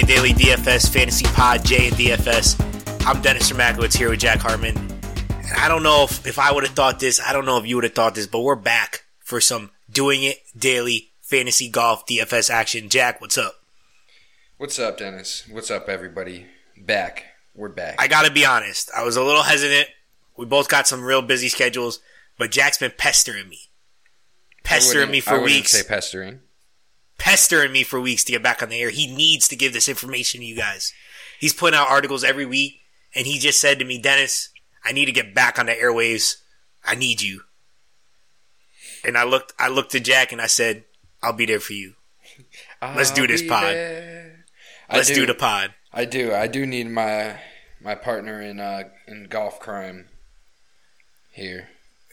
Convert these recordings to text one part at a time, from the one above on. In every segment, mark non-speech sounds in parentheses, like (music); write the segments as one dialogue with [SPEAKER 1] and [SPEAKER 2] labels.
[SPEAKER 1] A Daily DFS Fantasy Pod, J and DFS. I'm Dennis Romakowitz here with Jack Hartman. And I don't know if, if I would have thought this, I don't know if you would have thought this, but we're back for some Doing It Daily Fantasy Golf DFS action. Jack, what's up?
[SPEAKER 2] What's up, Dennis? What's up, everybody? Back. We're back.
[SPEAKER 1] I gotta be honest, I was a little hesitant. We both got some real busy schedules, but Jack's been pestering me. Pestering me for
[SPEAKER 2] I
[SPEAKER 1] weeks.
[SPEAKER 2] say pestering.
[SPEAKER 1] Pestering me for weeks to get back on the air. He needs to give this information to you guys. He's putting out articles every week, and he just said to me, Dennis, I need to get back on the airwaves. I need you. And I looked, I looked to Jack and I said, I'll be there for you. (laughs) Let's do
[SPEAKER 2] I'll
[SPEAKER 1] this pod.
[SPEAKER 2] there.
[SPEAKER 1] Let's do.
[SPEAKER 2] do
[SPEAKER 1] the pod.
[SPEAKER 2] I do. I do need my my partner in uh in golf crime here.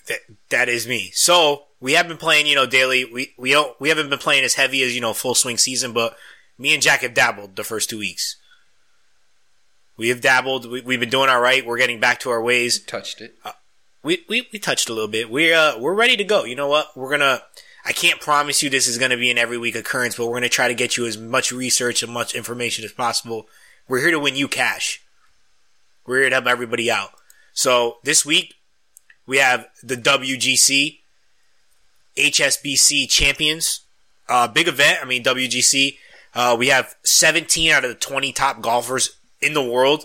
[SPEAKER 1] That, that is me. So we have been playing, you know, daily. We we don't we haven't been playing as heavy as you know full swing season, but me and Jack have dabbled the first two weeks. We have dabbled. We, we've been doing all right. We're getting back to our ways.
[SPEAKER 2] Touched it.
[SPEAKER 1] we, we, we touched a little bit. We're uh, we're ready to go. You know what? We're gonna. I can't promise you this is gonna be an every week occurrence, but we're gonna try to get you as much research and much information as possible. We're here to win you cash. We're here to help everybody out. So this week we have the WGC HSBC champions. Uh, big event. I mean WGC. Uh, we have 17 out of the 20 top golfers in the world.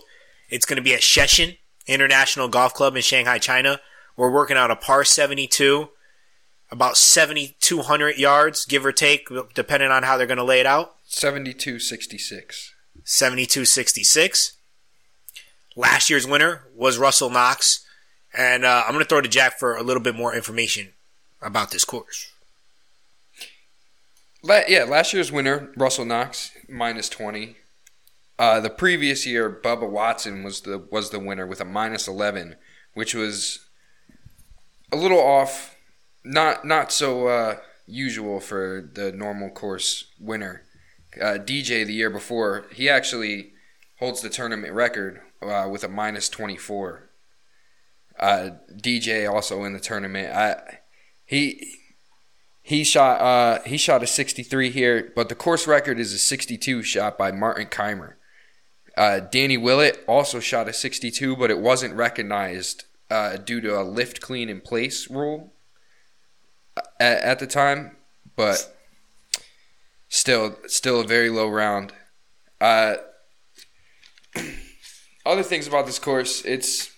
[SPEAKER 1] It's going to be at Sheshan International Golf Club in Shanghai, China. We're working out a par 72, about 7,200 yards, give or take, depending on how they're going to lay it out.
[SPEAKER 2] Seventy two sixty six.
[SPEAKER 1] 72.66. Last year's winner was Russell Knox. And uh, I'm going to throw to Jack for a little bit more information about this course.
[SPEAKER 2] Yeah, last year's winner Russell Knox minus twenty. Uh, the previous year, Bubba Watson was the was the winner with a minus eleven, which was a little off, not not so uh, usual for the normal course winner. Uh, DJ the year before, he actually holds the tournament record uh, with a minus twenty four. Uh, DJ also in the tournament. I he he shot uh, he shot a 63 here, but the course record is a 62 shot by Martin Kaymer. Uh, Danny Willett also shot a 62, but it wasn't recognized uh, due to a lift clean in place rule at, at the time. But still, still a very low round. Uh, (clears throat) other things about this course, it's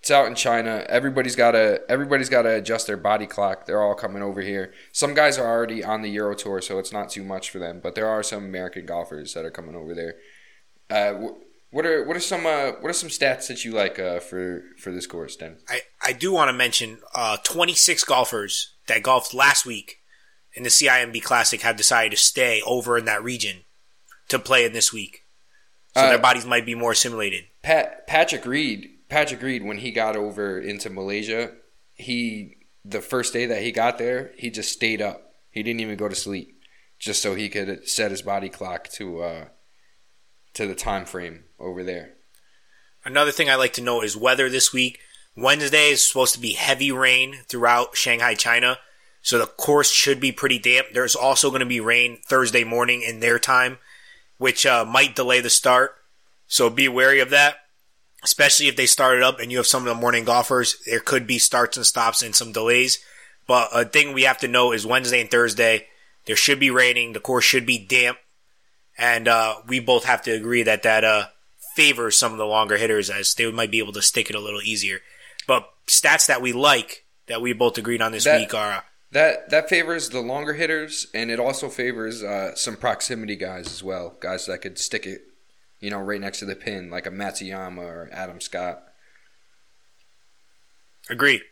[SPEAKER 2] it's out in China. Everybody's got to everybody's got to adjust their body clock. They're all coming over here. Some guys are already on the Euro Tour, so it's not too much for them. But there are some American golfers that are coming over there. Uh, what are what are some uh, what are some stats that you like uh, for for this course, Den?
[SPEAKER 1] I, I do want to mention uh, 26 golfers that golfed last week in the CIMB Classic have decided to stay over in that region to play in this week. So
[SPEAKER 2] Uh,
[SPEAKER 1] their bodies might be more assimilated.
[SPEAKER 2] Pat Patrick Reed Patrick Reed when he got over into Malaysia, he the first day that he got there, he just stayed up. He didn't even go to sleep, just so he could set his body clock to uh, to the time frame over there.
[SPEAKER 1] Another thing I like to know is weather this week. Wednesday is supposed to be heavy rain throughout Shanghai, China. So the course should be pretty damp. There's also going to be rain Thursday morning in their time, which uh, might delay the start. So be wary of that, especially if they started up and you have some of the morning golfers. There could be starts and stops and some delays. But a thing we have to know is Wednesday and Thursday, there should be raining. The course should be damp. And uh, we both have to agree that that uh, favors some of the longer hitters as they might be able to stick it a little easier. But stats that we like that we both agreed on this
[SPEAKER 2] That-
[SPEAKER 1] week are uh,
[SPEAKER 2] That that favors the longer hitters, and it also favors uh, some proximity guys as well. Guys that could stick it, you know, right next to the pin, like a Matsuyama or Adam Scott.
[SPEAKER 1] Agree.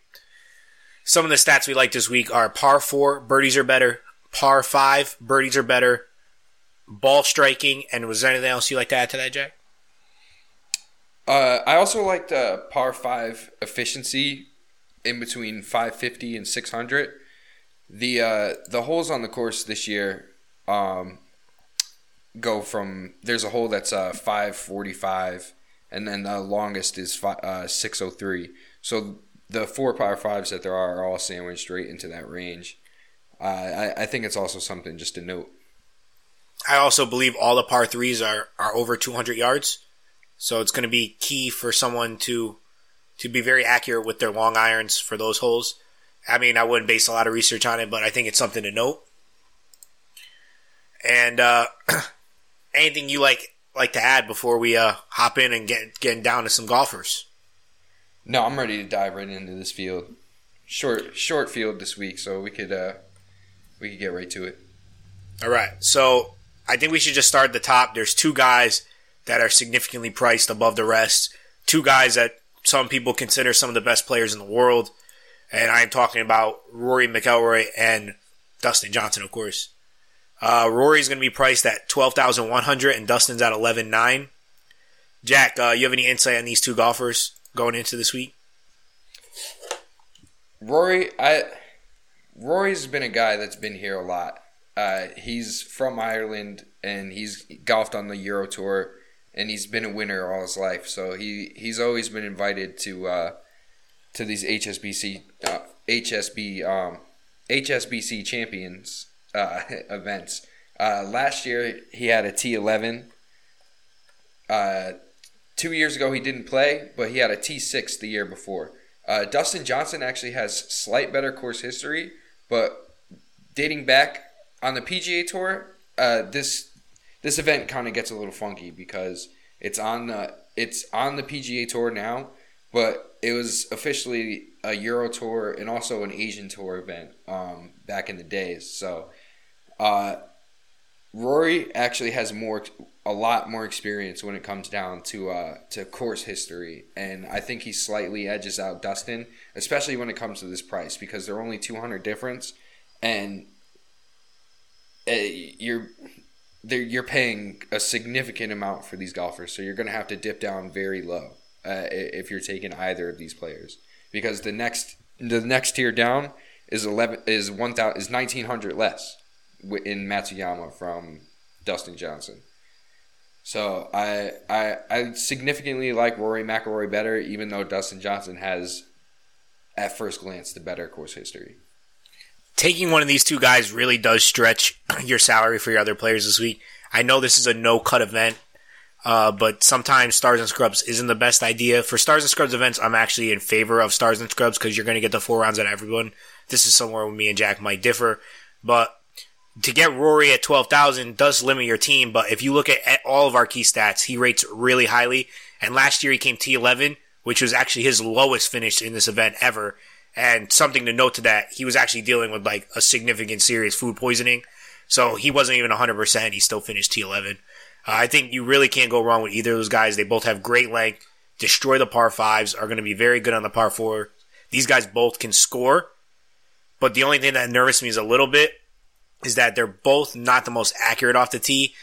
[SPEAKER 1] Some of the stats we like this week are par four, birdies are better. Par five, birdies are better. Ball striking, and was there anything else you like to add to that, Jack?
[SPEAKER 2] Uh, I also liked uh, par five efficiency in between 550 and 600. The uh, the holes on the course this year um, go from there's a hole that's uh, 545 and then the longest is uh, 603. So the four par fives that there are are all sandwiched right into that range. Uh, I, I think it's also something just to note.
[SPEAKER 1] I also believe all the par threes are, are over 200 yards. So it's going to be key for someone to to be very accurate with their long irons for those holes. I mean, I wouldn't base a lot of research on it, but I think it's something to note. And uh, (clears throat) anything you like like to add before we uh, hop in and get getting down to some golfers?
[SPEAKER 2] No, I'm ready to dive right into this field. Short short field this week, so we could uh, we could get right to it.
[SPEAKER 1] All right. So I think we should just start at the top. There's two guys that are significantly priced above the rest. Two guys that some people consider some of the best players in the world. And I'm talking about Rory McIlroy and Dustin Johnson, of course. Uh, Rory's going to be priced at 12100 and Dustin's at 119 Jack, uh, you have any insight on these two golfers going into this week?
[SPEAKER 2] Rory, I Rory's been a guy that's been here a lot. Uh, he's from Ireland and he's golfed on the Euro Tour and he's been a winner all his life. So he, he's always been invited to uh, to these HSBC uh, HSB um, HSBC champions uh, (laughs) events. Uh, last year he had a T11. Uh, two years ago he didn't play, but he had a T6 the year before. Uh, Dustin Johnson actually has slight better course history, but dating back on the PGA Tour, uh, this this event kind of gets a little funky because it's on the it's on the PGA Tour now, but it was officially a Euro Tour and also an Asian Tour event um, back in the days. So, uh, Rory actually has more a lot more experience when it comes down to uh, to course history, and I think he slightly edges out Dustin, especially when it comes to this price because they're only two hundred difference, and uh, you're you're paying a significant amount for these golfers, so you're going to have to dip down very low uh, if you're taking either of these players, because the next the next tier down is eleven is one thousand is nineteen hundred less in Matsuyama from Dustin Johnson. So I I I significantly like Rory McIlroy better, even though Dustin Johnson has, at first glance, the better course history
[SPEAKER 1] taking one of these two guys really does stretch (clears throat) your salary for your other players this week. I know this is a no cut event, uh, but sometimes Stars and Scrubs isn't the best idea. For Stars and Scrubs events, I'm actually in favor of Stars and Scrubs because you're going to get the four rounds of everyone. This is somewhere where me and Jack might differ, but to get Rory at 12,000 does limit your team. But if you look at, at all of our key stats, he rates really highly. And last year he came T11, which was actually his lowest finish in this event ever. And something to note to that, he was actually dealing with like a significant serious food poisoning. So he wasn't even 100%. He still finished T11. Uh, I think you really can't go wrong with either of those guys. They both have great length, destroy the par fives, are going to be very good on the par four. These guys both can score. But the only thing that nervous me is a little bit is that they're both not the most accurate off the tee.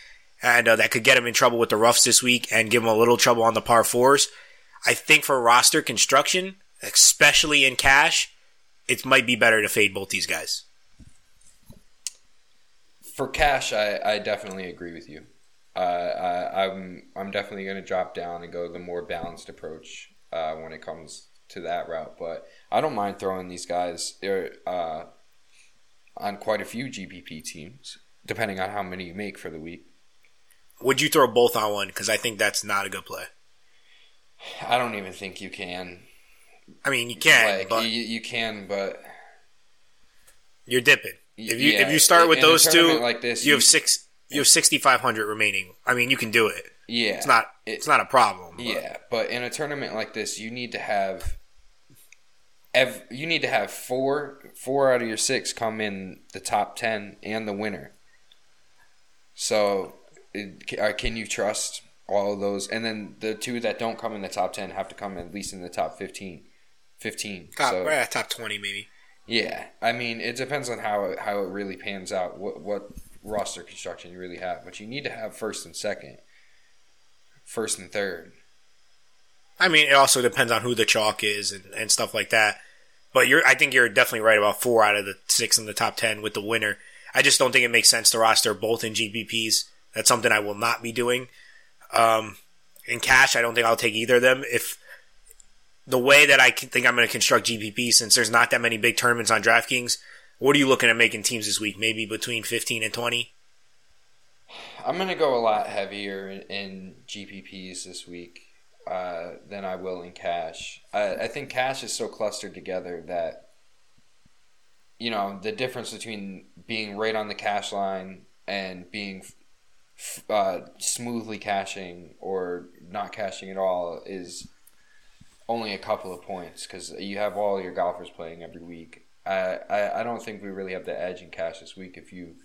[SPEAKER 1] And uh, that could get them in trouble with the roughs this week and give them a little trouble on the par fours. I think for roster construction, especially in cash, it might be better to fade both these guys.
[SPEAKER 2] For cash, I, I definitely agree with you. Uh, I, I'm I'm definitely going to drop down and go the more balanced approach uh, when it comes to that route. But I don't mind throwing these guys uh, on quite a few GPP teams, depending on how many you make for the week.
[SPEAKER 1] Would you throw both on one? Because I think that's not a good play.
[SPEAKER 2] I don't even think you can.
[SPEAKER 1] I mean, you can,
[SPEAKER 2] like,
[SPEAKER 1] but
[SPEAKER 2] you, you can, but
[SPEAKER 1] you're dipping. If you
[SPEAKER 2] Yeah,
[SPEAKER 1] if you start with those two,
[SPEAKER 2] like this,
[SPEAKER 1] you
[SPEAKER 2] you-
[SPEAKER 1] have six. You have sixty five hundred remaining. I mean, you can do it.
[SPEAKER 2] yeah,
[SPEAKER 1] It's not.
[SPEAKER 2] It-
[SPEAKER 1] It's not a problem. but-
[SPEAKER 2] Yeah, but in a tournament like this, you need to have. Ev- you need to have four four out of your six come in the top ten and the winner. So, it, uh, can you trust all of those? And then the two that don't come in the top ten have to come at least in the top fifteen. Fifteen.
[SPEAKER 1] Top,
[SPEAKER 2] so,
[SPEAKER 1] eh, top twenty maybe.
[SPEAKER 2] yeah, I mean, it depends on how it, how it really pans out. What what roster construction you really have, but you need to have first and second, first and third.
[SPEAKER 1] I mean, it also depends on who the chalk is and, and stuff like that. But you're, I think you're definitely right about four out of the six in the top ten with the winner. I just don't think it makes sense to roster both in GPPs. That's something I will not be doing. Um, in cash, I don't think I'll take either of them. If the way that I think I'm going to construct GPP, since there's not that many big tournaments on DraftKings, what are you looking at making teams this week? Maybe between 15 and 20?
[SPEAKER 2] I'm gonna go a lot heavier in, in GPPs this week uh, than I will in cash. I, I think cash is so clustered together that you know the difference between being right on the cash line and being f- uh, smoothly cashing or not cashing at all is only a couple of points because you have all your golfers playing every week. I, I, I don't think we really have the edge in cash this week if you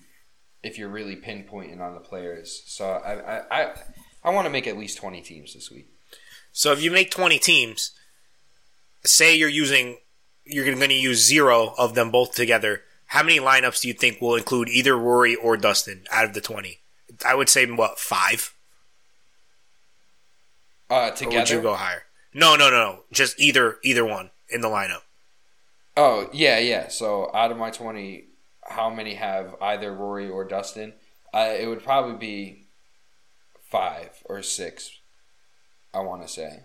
[SPEAKER 2] if you're really pinpointing on the players. So I I, I, I want to make at least twenty teams this week.
[SPEAKER 1] So if you make 20 teams, say you're using, you're going to use zero of them both together. How many lineups do you think will include either Rory or Dustin out of the 20? I would say, what, five?
[SPEAKER 2] Uh,
[SPEAKER 1] Or
[SPEAKER 2] together.
[SPEAKER 1] would you go higher? No, no, no, no. Just either, either one in the lineup.
[SPEAKER 2] Oh yeah, yeah. So out of my twenty, how many have either Rory or Dustin? Uh, it would probably be five or six. I want to say.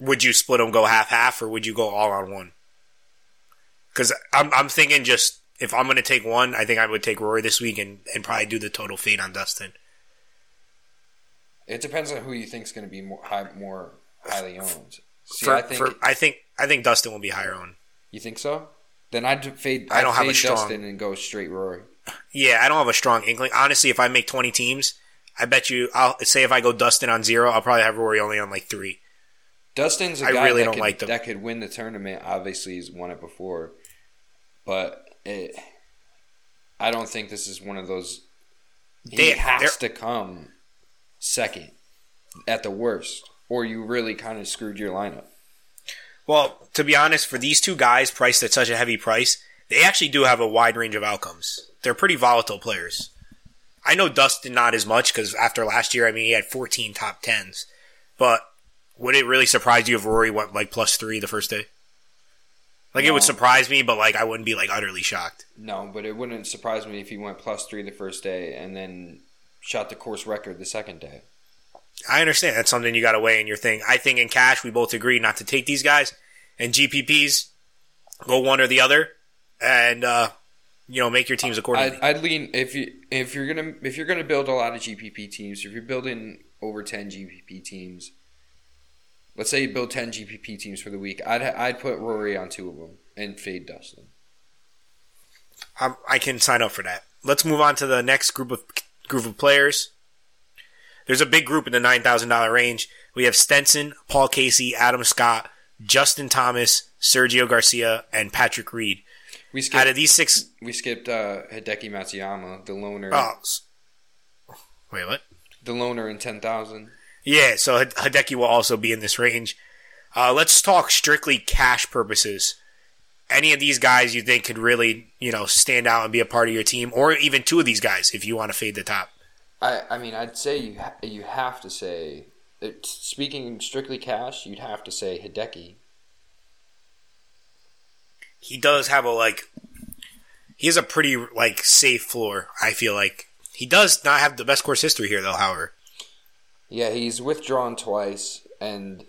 [SPEAKER 1] Would you split them, go half half, or would you go all on one? Because I'm, I'm thinking just if I'm going to take one, I think I would take Rory this week and, and probably do the total fade on Dustin.
[SPEAKER 2] It depends on who you think is going to be more high, more highly owned. See,
[SPEAKER 1] for,
[SPEAKER 2] I think
[SPEAKER 1] for, I think I think Dustin will be higher owned.
[SPEAKER 2] you think so. Then I'd fade.
[SPEAKER 1] I don't
[SPEAKER 2] I'd
[SPEAKER 1] have a strong-
[SPEAKER 2] Dustin and go straight Rory.
[SPEAKER 1] Yeah, I don't have a strong inkling. Honestly, if I make 20 teams, I bet you, I'll say if I go Dustin on zero, I'll probably have Rory only on like three.
[SPEAKER 2] Dustin's a
[SPEAKER 1] I
[SPEAKER 2] guy
[SPEAKER 1] really
[SPEAKER 2] that
[SPEAKER 1] don't
[SPEAKER 2] could,
[SPEAKER 1] like them.
[SPEAKER 2] that could win the tournament. Obviously, he's won it before, but it, I don't think this is one of those. He
[SPEAKER 1] They-
[SPEAKER 2] has to come second at the worst, or you really kind of screwed your lineup.
[SPEAKER 1] Well, to be honest, for these two guys priced at such a heavy price, they actually do have a wide range of outcomes. They're pretty volatile players. I know Dustin not as much because after last year, I mean, he had 14 top tens. But would it really surprise you if Rory went like plus three the first day? Like, it would surprise me, but like, I wouldn't be like utterly shocked.
[SPEAKER 2] No, but it wouldn't surprise me if he went plus three the first day and then shot the course record the second day.
[SPEAKER 1] I understand that's something you got to weigh in your thing. I think in cash we both agree not to take these guys, and GPPs go one or the other, and uh, you know make your teams accordingly.
[SPEAKER 2] I'd, I'd lean if you if you're gonna if you're gonna build a lot of GPP teams. If you're building over ten GPP teams, let's say you build ten GPP teams for the week, I'd I'd put Rory on two of them and fade Dustin.
[SPEAKER 1] I'm, I can sign up for that. Let's move on to the next group of group of players. There's a big group in the nine thousand dollar range. We have Stenson, Paul Casey, Adam Scott, Justin Thomas, Sergio Garcia, and Patrick Reed.
[SPEAKER 2] We
[SPEAKER 1] Out
[SPEAKER 2] skipped
[SPEAKER 1] of these six,
[SPEAKER 2] we skipped uh, Hideki Matsuyama, the loner,
[SPEAKER 1] oh, wait, what?
[SPEAKER 2] the loner in ten thousand.
[SPEAKER 1] Yeah, so Hide- Hideki will also be in this range. Uh, let's talk strictly cash purposes. Any of these guys you think could really, you know, stand out and be a part of your team, or even two of these guys if you want to fade the top.
[SPEAKER 2] I, I mean, I'd say you ha- you have to say, it, speaking strictly cash, you'd have to say Hideki.
[SPEAKER 1] He does have a like, he has a pretty like safe floor. I feel like he does not have the best course history here, though. However,
[SPEAKER 2] Yeah, he's withdrawn twice, and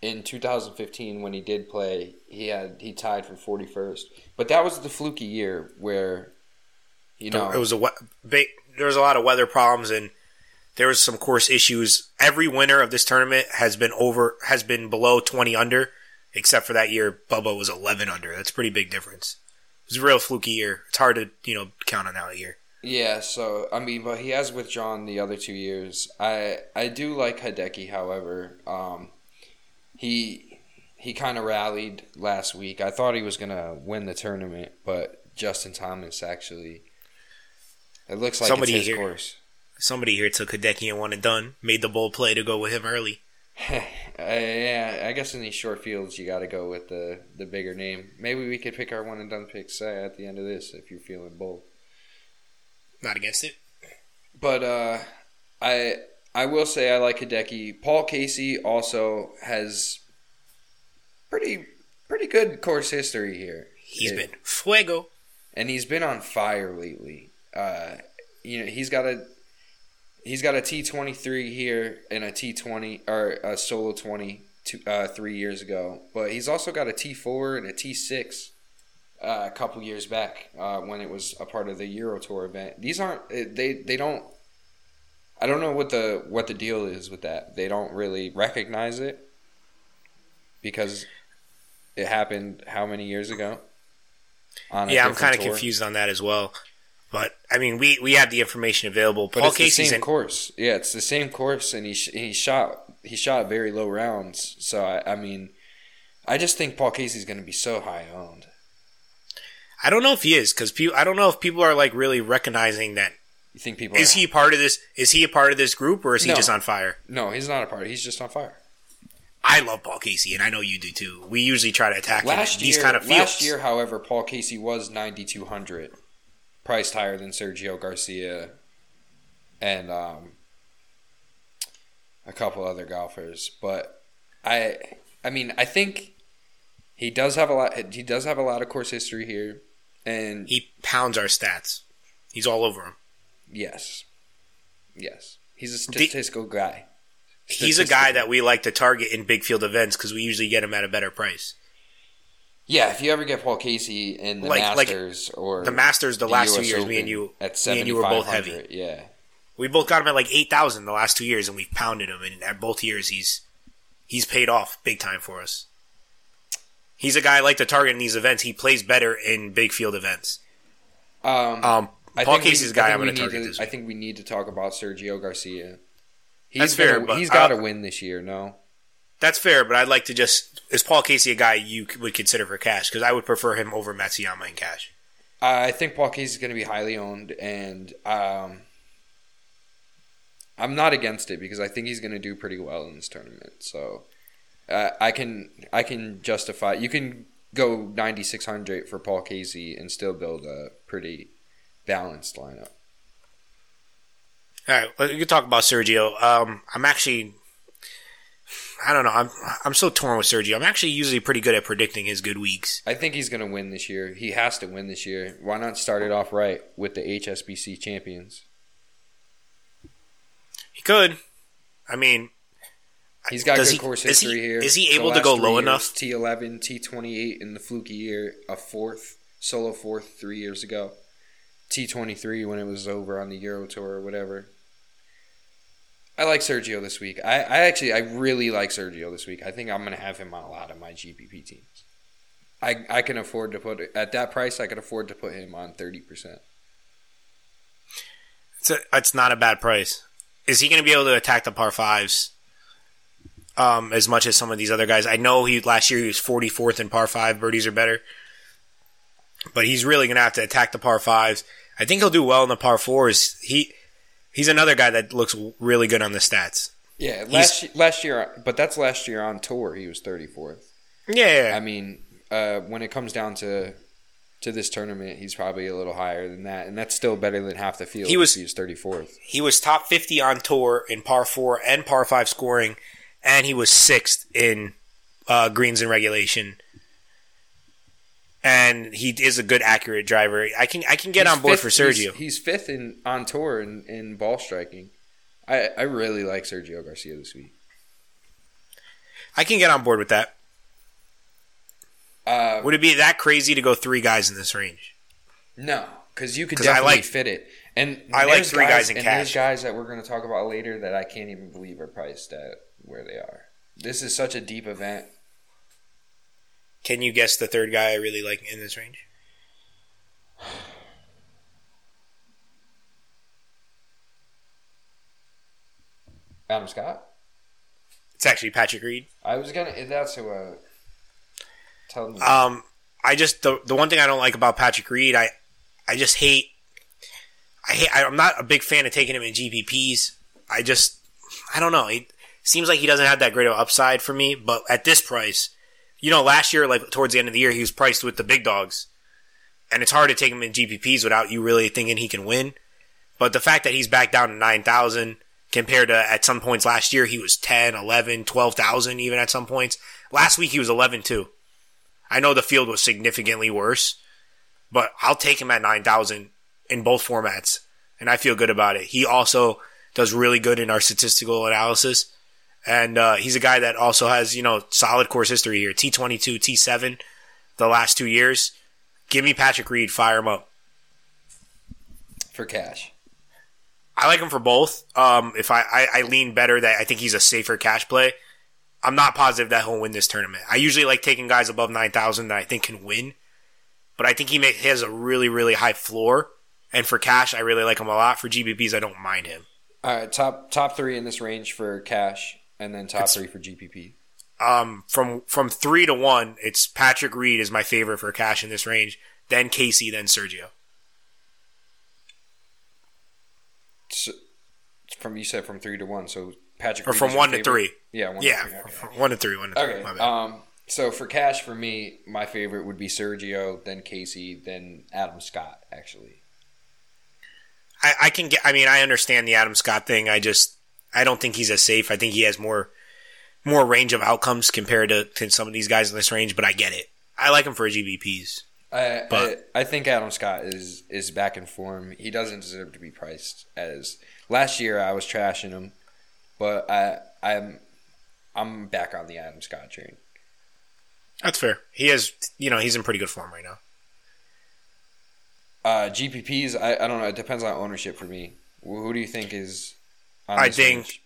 [SPEAKER 2] in 2015 when he did play, he had he tied for 41st. But that was the fluky year where, you know,
[SPEAKER 1] it was a there was a lot of weather problems and there was some course issues. Every winner of this tournament has been over has been below twenty under, except for that year Bubba was eleven under. That's a pretty big difference. It was a real fluky year. It's hard to you know count on that year.
[SPEAKER 2] yeah. So I mean, but he has withdrawn the other two years. I I do like Hideki, however. Um, he he kind of rallied last week. I thought he was gonna win the tournament, but Justin Thomas actually. It looks like
[SPEAKER 1] Somebody here-
[SPEAKER 2] course.
[SPEAKER 1] Somebody here took Hideki and one and done. Made the bold play to go with him early. (laughs)
[SPEAKER 2] Uh, yeah, I guess in these short fields you got to go with the the bigger name. Maybe we could pick our one and done picks uh, at the end of this if you're feeling bold.
[SPEAKER 1] Not against it.
[SPEAKER 2] But uh, I I will say I like Hideki. Paul Casey also has pretty pretty good course history here.
[SPEAKER 1] He's
[SPEAKER 2] Yeah.
[SPEAKER 1] been fuego.
[SPEAKER 2] and he's been on fire lately. Uh, you know, he's got a he's got a T twenty three here and a T twenty or a solo twenty two, uh, three years ago, but he's also got a T four and a T six uh, a couple years back uh, when it was a part of the Euro Tour event. These aren't eh, they they don't I don't know what the what the deal is with that. They don't really recognize it because it happened how many years ago?
[SPEAKER 1] Yeah, I'm kind of confused on that as well. But I mean, we we had the information available.
[SPEAKER 2] But Paul it's Casey's the same in- course. Yeah, it's the same course, and he he shot he shot very low rounds. So I, I mean, I just think Paul Casey's going to be so high owned.
[SPEAKER 1] I don't know if he is because people. I don't know if people are like really recognizing that.
[SPEAKER 2] You think people
[SPEAKER 1] is are, he part of this? Is he a part of this group or is he no, just on fire?
[SPEAKER 2] No, he's not a part. He's just on fire.
[SPEAKER 1] I love Paul Casey, and I know you do too. We usually try to attack
[SPEAKER 2] last
[SPEAKER 1] him. Year,
[SPEAKER 2] these kind of fields. Last year, however, Paul Casey was ninety two hundred, priced higher than Sergio Garcia, and um, a couple other golfers. But I, I mean, I think he does have a lot. He does have a lot of course history here, and
[SPEAKER 1] he pounds our stats. He's all over them.
[SPEAKER 2] Yes, yes, he's a statistical the, guy.
[SPEAKER 1] He's a guy that we like to target in big field events because we usually get him at a better price.
[SPEAKER 2] Yeah, if you ever get Paul Casey in the like, Masters like or
[SPEAKER 1] the Masters, the, the last US two years, Open me and you, at me and you were both heavy.
[SPEAKER 2] Yeah,
[SPEAKER 1] we both got him at like eight thousand the last two years, and we've pounded him. And at both years, he's he's paid off big time for us. He's a guy I like to target in these events. He plays better in big field events.
[SPEAKER 2] Um,
[SPEAKER 1] um Paul Casey's a guy I'm going to target.
[SPEAKER 2] I think we need to talk about Sergio Garcia. He's
[SPEAKER 1] That's fair,
[SPEAKER 2] gonna, he's got to win this year. No,
[SPEAKER 1] that's fair, but I'd like to just is Paul Casey a guy you would consider for cash? Because I would prefer him over Matsuyama in cash.
[SPEAKER 2] I think Paul Casey is going to be highly owned, and um, I'm not against it because I think he's going to do pretty well in this tournament. So uh, I can I can justify. You can go 9600 for Paul Casey and still build a pretty balanced lineup.
[SPEAKER 1] All right, we can talk about Sergio. Um, I'm actually, I don't know. I'm I'm so torn with Sergio. I'm actually usually pretty good at predicting his good weeks.
[SPEAKER 2] I think he's going to win this year. He has to win this year. Why not start it off right with the HSBC champions?
[SPEAKER 1] He could. I mean,
[SPEAKER 2] he's got good he, course history
[SPEAKER 1] is
[SPEAKER 2] he, here.
[SPEAKER 1] Is he able to go low
[SPEAKER 2] years,
[SPEAKER 1] enough?
[SPEAKER 2] T11, T28 in the fluky year, a fourth solo fourth three years ago. T23 when it was over on the Euro Tour or whatever. I like Sergio this week. I, I actually I really like Sergio this week. I think I'm going to have him on a lot of my GPP teams. I I can afford to put at that price. I can afford to put him on thirty percent.
[SPEAKER 1] It's a, it's not a bad price. Is he going to be able to attack the par fives um, as much as some of these other guys? I know he last year he was 44th in par five. Birdies are better, but he's really going to have to attack the par fives. I think he'll do well in the par fours. He he's another guy that looks really good on the stats.
[SPEAKER 2] Yeah, last last year, but that's last year on tour. He was thirty fourth.
[SPEAKER 1] Yeah,
[SPEAKER 2] I mean, uh, when it comes down to to this tournament, he's probably a little higher than that, and that's still better than half the field. He was he's thirty fourth.
[SPEAKER 1] He was top fifty on tour in par four and par five scoring, and he was sixth in uh, greens and regulation and he is a good accurate driver. I can I can get he's on board fifth, for Sergio.
[SPEAKER 2] He's, he's, fifth in on tour in, in ball striking. I I really like Sergio Garcia this week.
[SPEAKER 1] I can get on board with that.
[SPEAKER 2] Uh,
[SPEAKER 1] Would it be that crazy to go three guys in this range?
[SPEAKER 2] No, because you could definitely like, fit it. And
[SPEAKER 1] I like three guys, guys in
[SPEAKER 2] and
[SPEAKER 1] cash.
[SPEAKER 2] There's guys that we're going to talk about later that I can't even believe are priced at where they are. This is such a deep event
[SPEAKER 1] can you guess the third guy I really like in this range?
[SPEAKER 2] Adam Scott.
[SPEAKER 1] It's actually Patrick Reed.
[SPEAKER 2] I was gonna. That's who. Uh, tell me.
[SPEAKER 1] Um, I just the the one thing I don't like about Patrick Reed, I I just hate. I hate. I'm not a big fan of taking him in GPPs. I just I don't know. It seems like he doesn't have that great of upside for me. But at this price, you know, last year, like towards the end of the year, he was priced with the big dogs. And it's hard to take him in GPPs without you really thinking he can win. But the fact that he's back down to 9,000 compared to at some points last year, he was 10, 11, 12,000 even at some points. Last week, he was 11 too. I know the field was significantly worse, but I'll take him at 9,000 in both formats. And I feel good about it. He also does really good in our statistical analysis. And uh, he's a guy that also has, you know, solid course history here. T22, T7, the last two years. Give me Patrick Reed, fire him up.
[SPEAKER 2] For cash.
[SPEAKER 1] I like him for both. Um, if I, I, I lean better that I think he's a safer cash play. I'm not positive that he'll win this tournament. I usually like taking guys above 9,000 that I think can win, but I think he, may, he has a really, really high floor. And for cash, I really like him a lot. For GPPs, I don't mind him.
[SPEAKER 2] All right, top top three in this range for cash, and then top
[SPEAKER 1] It's-
[SPEAKER 2] three for GPP.
[SPEAKER 1] Um, from from three to one, it's Patrick Reed is my favorite for cash in this range. Then Casey, then Sergio.
[SPEAKER 2] So, from you said from three to one, so Patrick.
[SPEAKER 1] Or
[SPEAKER 2] Reed
[SPEAKER 1] from one to
[SPEAKER 2] favorite?
[SPEAKER 1] three.
[SPEAKER 2] Yeah, one
[SPEAKER 1] Yeah,
[SPEAKER 2] to three. Okay.
[SPEAKER 1] from one to three, one to three.
[SPEAKER 2] Okay.
[SPEAKER 1] My bad.
[SPEAKER 2] Um. So for cash, for me, my favorite would be Sergio, then Casey, then Adam Scott. Actually,
[SPEAKER 1] I, I can get. I mean, I understand the Adam Scott thing. I just I don't think he's as safe. I think he has more more range of outcomes compared to, to some of these guys in this range. But I get it. I like him for GPPs.
[SPEAKER 2] I,
[SPEAKER 1] But-
[SPEAKER 2] I I think Adam Scott is is back in form. He doesn't deserve to be priced as last year. I was trashing him, but I I'm I'm back on the Adam Scott train.
[SPEAKER 1] That's fair. He has, you know, he's in pretty good form right now.
[SPEAKER 2] Uh, GPPs, I, I don't know. It depends on ownership for me. Who do you think is?
[SPEAKER 1] I think-
[SPEAKER 2] range?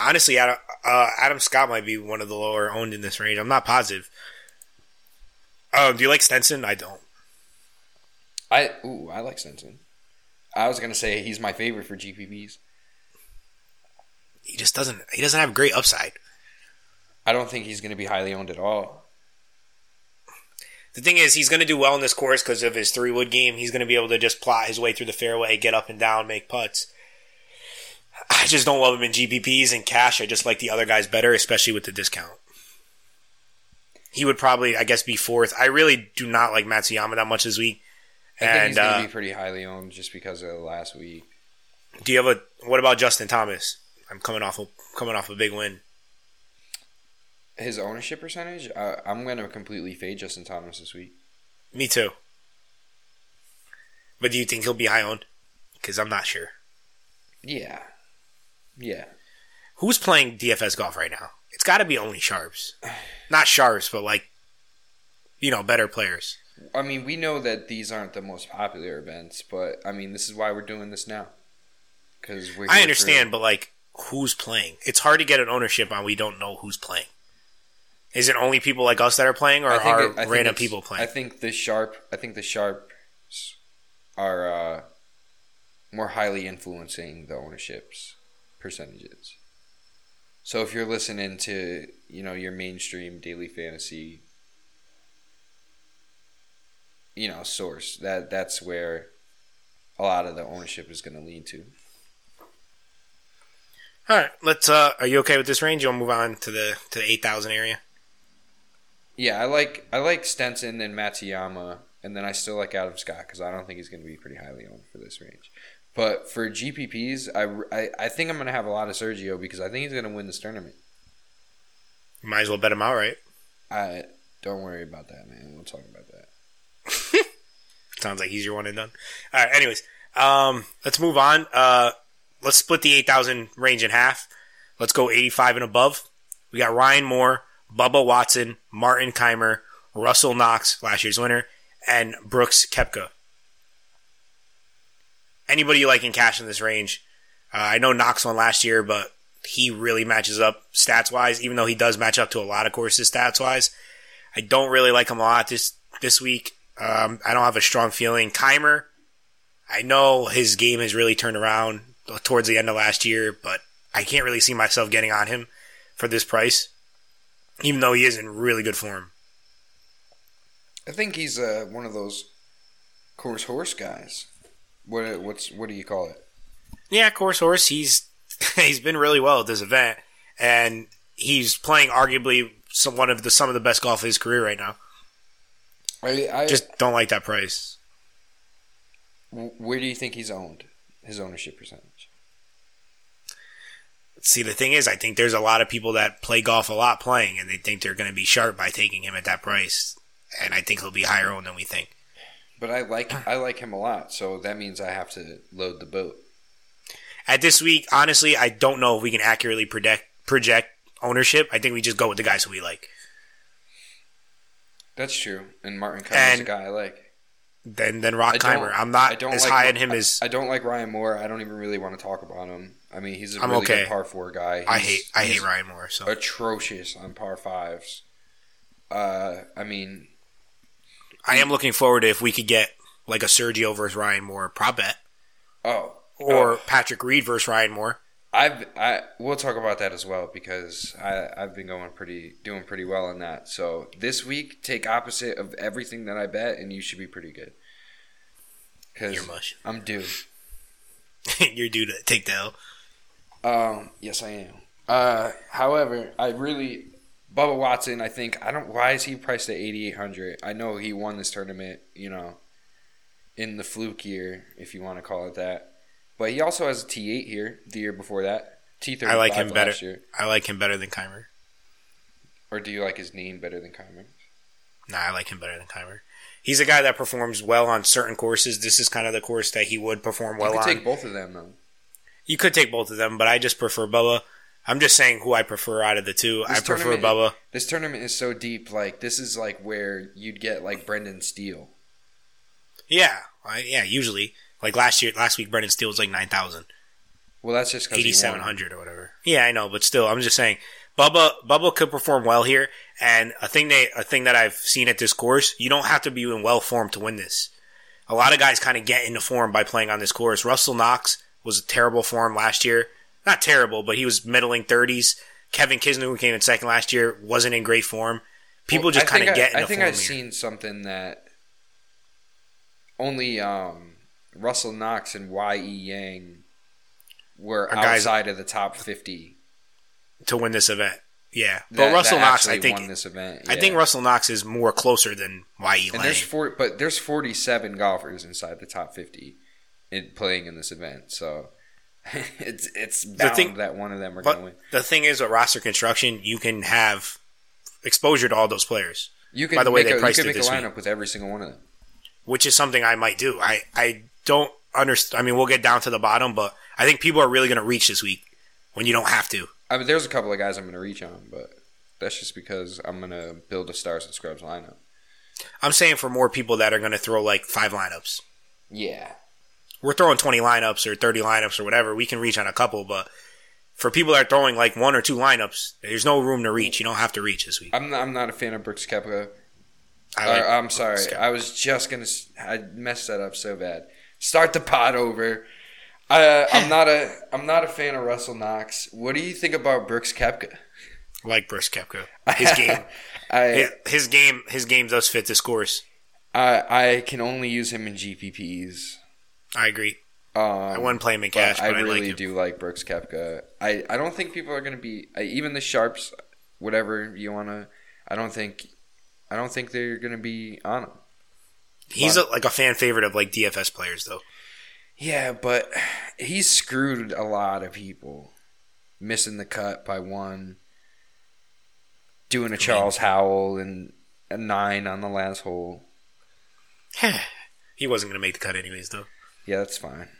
[SPEAKER 1] Honestly, Adam, uh, Adam Scott might be one of the lower owned in this range. I'm not positive. Oh, do you like Stenson? I don't.
[SPEAKER 2] I ooh I like Stenson. I was gonna say he's my favorite for GPPs.
[SPEAKER 1] He just doesn't. He doesn't have great upside.
[SPEAKER 2] I don't think he's gonna be highly owned at all.
[SPEAKER 1] The thing is, he's going to do well in this course because of his three wood game. He's going to be able to just plot his way through the fairway, get up and down, make putts. I just don't love him in GPPs and cash. I just like the other guys better, especially with the discount. He would probably, I guess, be fourth. I really do not like Matsuyama that much this week.
[SPEAKER 2] I think
[SPEAKER 1] And
[SPEAKER 2] he's gonna
[SPEAKER 1] uh,
[SPEAKER 2] be pretty highly owned just because of last week.
[SPEAKER 1] do you have a? What about Justin Thomas? I'm coming off a coming off a big win.
[SPEAKER 2] His ownership percentage, uh, I'm gonna completely fade Justin Thomas this week.
[SPEAKER 1] Me too. But do you think he'll be high owned? Because I'm not sure.
[SPEAKER 2] Yeah, yeah.
[SPEAKER 1] Who's playing DFS golf right now? It's got to be only sharps, not sharps, but like, you know, better players.
[SPEAKER 2] I mean, we know that these aren't the most popular events, but I mean, this is why we're doing this now. Because we're.
[SPEAKER 1] I understand, but like, who's playing? It's hard to get an ownership on. We don't know who's playing. Is it only people like us that are playing, or are
[SPEAKER 2] it-
[SPEAKER 1] random people playing?
[SPEAKER 2] I think the sharp. I think the sharps are uh, more highly influencing the ownerships percentages. So if you're listening to you know your mainstream daily fantasy, you know source that that's where a lot of the ownership is going to lean to.
[SPEAKER 1] All right, let's. uh Are you okay with this range? You'll move on to the to the eight thousand area.
[SPEAKER 2] Yeah, I like I like Stenson and Matsuyama, and then I still like Adam Scott because I don't think he's going to be pretty highly owned for this range. But for GPPs, I, I, I think I'm going to have a lot of Sergio because I think he's going to win this tournament.
[SPEAKER 1] You might as well bet him out, right?
[SPEAKER 2] I don't worry about that, man. We'll talk about that. (laughs)
[SPEAKER 1] Sounds like he's your one and done. All right. Anyways, um, let's move on. Uh, let's split the eight thousand range in half. Let's go eighty-five and above. We got Ryan Moore, Bubba Watson, Martin Kaymer, Russell Knox, last year's winner, and Brooks Koepka. Anybody you like in cash in this range? Uh, I know Knox won last year, but he really matches up stats wise. Even though he does match up to a lot of courses stats wise, I don't really like him a lot this this week. Um, I don't have a strong feeling. Kaymer, I know his game has really turned around towards the end of last year, but I can't really see myself getting on him for this price, even though he is in really good form.
[SPEAKER 2] I think he's uh, one of those course horse guys. What what's what do you call it?
[SPEAKER 1] Yeah, course horse. He's (laughs) he's been really well at this event, and he's playing arguably some one of the some of the best golf of his career right now.
[SPEAKER 2] I, I
[SPEAKER 1] Just don't like that price.
[SPEAKER 2] where do you think he's owned? His ownership percentage.
[SPEAKER 1] See, the thing is, I think there's a lot of people that play golf a lot playing, and they think they're going to be sharp by taking him at that price. And I think he'll be higher owned than we think.
[SPEAKER 2] But I like I like him a lot, so that means I have to load the boat.
[SPEAKER 1] At this week, honestly, I don't know if we can accurately project project ownership. I think we just go with the guys who we like.
[SPEAKER 2] That's true. And Martin Kaymer's a guy I like.
[SPEAKER 1] Then then Rock
[SPEAKER 2] I don't-
[SPEAKER 1] I'm not
[SPEAKER 2] don't
[SPEAKER 1] as
[SPEAKER 2] like-
[SPEAKER 1] high on him
[SPEAKER 2] I-
[SPEAKER 1] as
[SPEAKER 2] I don't like Ryan Moore. I don't even really want to talk about him. I mean, he's a
[SPEAKER 1] I'm
[SPEAKER 2] really
[SPEAKER 1] okay.
[SPEAKER 2] good par four guy.
[SPEAKER 1] I hate I hate Ryan Moore. So
[SPEAKER 2] Atrocious on par fives. Uh, I mean,
[SPEAKER 1] I am looking forward to if we could get like a Sergio versus Ryan Moore prop bet
[SPEAKER 2] oh,
[SPEAKER 1] or
[SPEAKER 2] oh,
[SPEAKER 1] Patrick Reed versus Ryan Moore.
[SPEAKER 2] I've I we'll talk about that as well because I I've been going pretty doing pretty well on that. So this week, take opposite of everything that I bet, and you should be pretty good. Because
[SPEAKER 1] You're mush.
[SPEAKER 2] I'm due. (laughs)
[SPEAKER 1] You're due to take the L.
[SPEAKER 2] Um, yes, I am. Uh, however, I really Bubba Watson. I think I don't. Why is he priced at eighty eight hundred? I know he won this tournament. You know, in the fluke year, if you want to call it that. But he also has a T eight here. The year before that, T thirty.
[SPEAKER 1] I like him better.
[SPEAKER 2] Year.
[SPEAKER 1] I like him better than Kaymer.
[SPEAKER 2] Or do you like his name better than Kaymer?
[SPEAKER 1] Nah, I like him better than Kaymer. He's a guy that performs well on certain courses. This is kind of the course that he would perform well on.
[SPEAKER 2] you could
[SPEAKER 1] on.
[SPEAKER 2] take both of them though.
[SPEAKER 1] you could take both of them, but I just prefer Bubba. I'm just saying who I prefer out of the two.
[SPEAKER 2] This
[SPEAKER 1] I prefer Bubba.
[SPEAKER 2] This tournament is so deep. Like this is like where you'd get like Brendan Steele.
[SPEAKER 1] Yeah, I, yeah. Usually, like last year, last week, Brendan Steele was like nine thousand.
[SPEAKER 2] Well, that's just
[SPEAKER 1] eighty seven hundred or whatever. Yeah, I know, but still, I'm just saying, Bubba Bubba could perform well here. And a thing that a thing that I've seen at this course, you don't have to be in well form to win this. A lot of guys kind of get into form by playing on this course. Russell Knox was a terrible form last year. Not terrible, but he was middling thirties. Kevin Kisner, who came in second last year, wasn't in great form. People
[SPEAKER 2] Well,
[SPEAKER 1] just kind of
[SPEAKER 2] I-
[SPEAKER 1] get into
[SPEAKER 2] I think I've
[SPEAKER 1] here.
[SPEAKER 2] seen something that only um, Russell Knox and Y. E. Yang were
[SPEAKER 1] guys-
[SPEAKER 2] outside of the top fifty.
[SPEAKER 1] to win this event. Yeah, but
[SPEAKER 2] that-
[SPEAKER 1] Russell
[SPEAKER 2] that
[SPEAKER 1] Knox, I think,
[SPEAKER 2] this event.
[SPEAKER 1] I think Russell Knox is more closer than Ye
[SPEAKER 2] And there's four, but there's 47 golfers inside the top 50 in playing in this event. So (laughs) it's it's bound
[SPEAKER 1] thing-
[SPEAKER 2] that one of them are going to win.
[SPEAKER 1] the thing is, with roster construction, you can have exposure to all those players,
[SPEAKER 2] You can
[SPEAKER 1] by the way,
[SPEAKER 2] make
[SPEAKER 1] they
[SPEAKER 2] a, you
[SPEAKER 1] priced
[SPEAKER 2] can
[SPEAKER 1] it
[SPEAKER 2] make a lineup with every single one of them.
[SPEAKER 1] which is something I might do. I, I don't understand. I mean, we'll get down to the bottom, but I think people are really going to reach this week when you don't have to.
[SPEAKER 2] I mean, there's a couple of guys I'm going to reach on, but that's just because I'm going to build a Stars and Scrubs lineup.
[SPEAKER 1] I'm saying for more people that are going to throw like five lineups.
[SPEAKER 2] Yeah.
[SPEAKER 1] We're throwing 20 lineups or 30 lineups or whatever. We can reach on a couple, but for people that are throwing like one or two lineups, there's no room to reach. You don't have to reach this week.
[SPEAKER 2] I'm not, I'm not a fan of Brooks Koepka.
[SPEAKER 1] I like-
[SPEAKER 2] Or, I'm sorry. I was just going to. I messed that up so bad. Start the pot over. I, uh, I'm not a (laughs) I'm not a fan of Russell Knox. What do you think about Brooks Koepka?
[SPEAKER 1] like Brooks Koepka. His (laughs) game,
[SPEAKER 2] I,
[SPEAKER 1] his, his game, his game does fit this course.
[SPEAKER 2] I I can only use him in GPPs.
[SPEAKER 1] I agree.
[SPEAKER 2] Um,
[SPEAKER 1] I wouldn't play him in cash,
[SPEAKER 2] I
[SPEAKER 1] but I,
[SPEAKER 2] really
[SPEAKER 1] like him.
[SPEAKER 2] do like Brooks Koepka. I, I don't think people are going to be I, even the sharps, whatever you want to. I don't think I don't think they're going to be on him.
[SPEAKER 1] He's a, like a fan favorite of like DFS players, though.
[SPEAKER 2] Yeah, but he's screwed a lot of people, missing the cut by one, doing a Charles Howell and a nine on the last hole. (laughs)
[SPEAKER 1] he wasn't going to make the cut anyways, though.
[SPEAKER 2] Yeah, that's fine.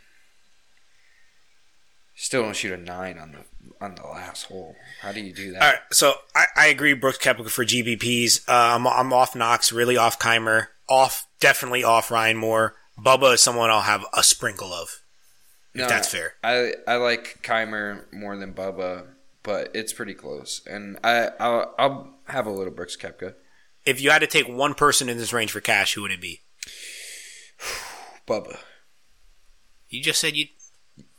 [SPEAKER 2] Still don't shoot a nine on the on the last hole. How do you do that?
[SPEAKER 1] All right, so I, I agree. Brooks Koepka for GPPs. Uh, I'm, I'm off Knox, really off Kaymer, off definitely off Ryan Moore. Bubba is someone I'll have a sprinkle of. If
[SPEAKER 2] No,
[SPEAKER 1] that's fair.
[SPEAKER 2] I I like Kaymer more than Bubba, but it's pretty close. And I I'll, I'll have a little Brooks Koepka.
[SPEAKER 1] If you had to take one person in this range for cash, who would it be? (sighs)
[SPEAKER 2] Bubba.
[SPEAKER 1] You just said you.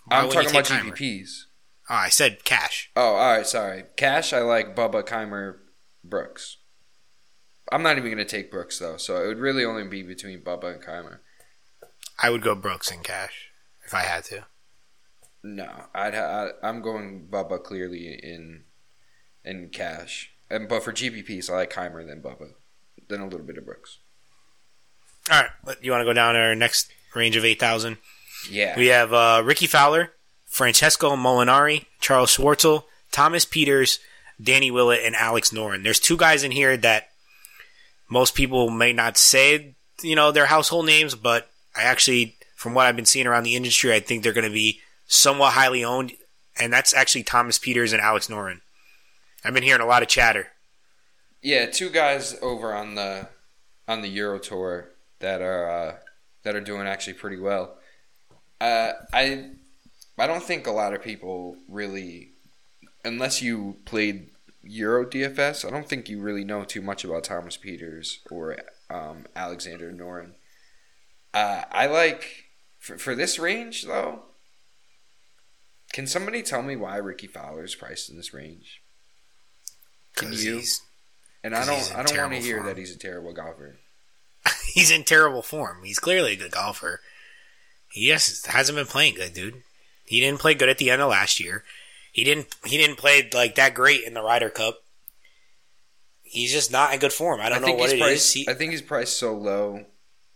[SPEAKER 2] I'm talking
[SPEAKER 1] you
[SPEAKER 2] about
[SPEAKER 1] Kaymer?
[SPEAKER 2] GPPs.
[SPEAKER 1] Oh, I said cash.
[SPEAKER 2] Oh, all right. Sorry. Cash, I like Bubba, Kaymer, Brooks. I'm not even going to take Brooks, though. So it would really only be between Bubba and Kaymer.
[SPEAKER 1] I would go Brooks and cash if I had to.
[SPEAKER 2] No, I'd ha- I, I'm going Bubba clearly in in cash. And But for GPPs, I like Kaymer than Bubba. Then a little bit of Brooks.
[SPEAKER 1] All right, you want to go down to our next range of eight thousand?
[SPEAKER 2] Yeah.
[SPEAKER 1] We have uh, Rickie Fowler, Francesco Molinari, Charles Schwartzel, Thomas Pieters, Danny Willett, and Alex Noren. There's two guys in here that most people may not say, you know, their household names, but I actually, from what I've been seeing around the industry, I think they're going to be somewhat highly owned, and that's actually Thomas Pieters and Alex Noren. I've been hearing a lot of chatter.
[SPEAKER 2] Yeah, two guys over on the on the Euro Tour that are uh, that are doing actually pretty well. Uh, I I don't think a lot of people really, unless you played Euro DFS, I don't think you really know too much about Thomas Pieters or um, Alexander Noren. Uh, I like for, for this range though. Can somebody tell me why Rickie Fowler is priced in this range? Can you? And I don't I don't want to hear
[SPEAKER 1] form.
[SPEAKER 2] that he's a terrible golfer. (laughs)
[SPEAKER 1] he's in terrible form. He's clearly a good golfer. He just hasn't been playing good, dude. He didn't play good at the end of last year. He didn't. He didn't play like that great in the Ryder Cup. He's just not in good form. I don't know what it is.
[SPEAKER 2] priced,
[SPEAKER 1] He,
[SPEAKER 2] I think he's priced so low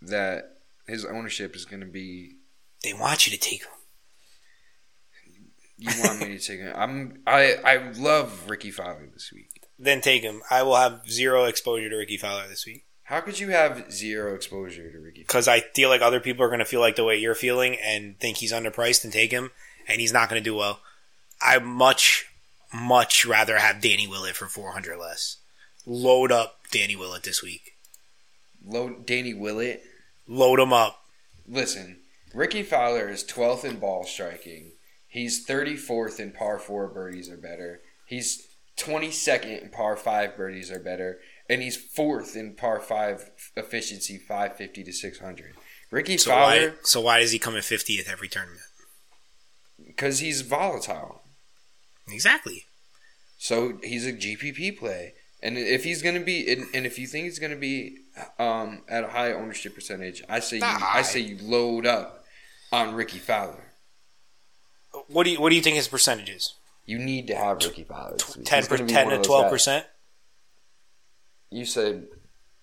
[SPEAKER 2] that his ownership is going to be.
[SPEAKER 1] they want you to take him.
[SPEAKER 2] You want me to take him? I'm. I I love Rickie Fowler this week.
[SPEAKER 1] Then take him. I will have zero exposure to Rickie Fowler this week
[SPEAKER 2] How could you have zero exposure to Rickie?
[SPEAKER 1] Because I feel like other people are going to feel like the way you're feeling and think he's underpriced and take him, and he's not going to do well. I much, much rather have Danny Willett for 400 less. Load up Danny Willett this week.
[SPEAKER 2] Load Danny Willett.
[SPEAKER 1] Load him up.
[SPEAKER 2] Listen, Rickie Fowler is 12th in ball striking. He's 34th in par four birdies or better. He's 22nd in par five birdies or better, and he's fourth in par five efficiency, 550 to 600. Rickie
[SPEAKER 1] So why,
[SPEAKER 2] Fowler,
[SPEAKER 1] so why does he come in 50th every tournament?
[SPEAKER 2] because he's volatile.
[SPEAKER 1] Exactly.
[SPEAKER 2] So he's a GPP play, and if he's going to be, and, and if you think he's going to be um, at a high ownership percentage, I say you, I say you load up on Rickie Fowler.
[SPEAKER 1] What do you What do you think his percentage is?
[SPEAKER 2] You need to have Rickie Fowler. this week.
[SPEAKER 1] 10
[SPEAKER 2] gonna be
[SPEAKER 1] ten
[SPEAKER 2] one
[SPEAKER 1] to
[SPEAKER 2] of those
[SPEAKER 1] twelve percent.
[SPEAKER 2] You said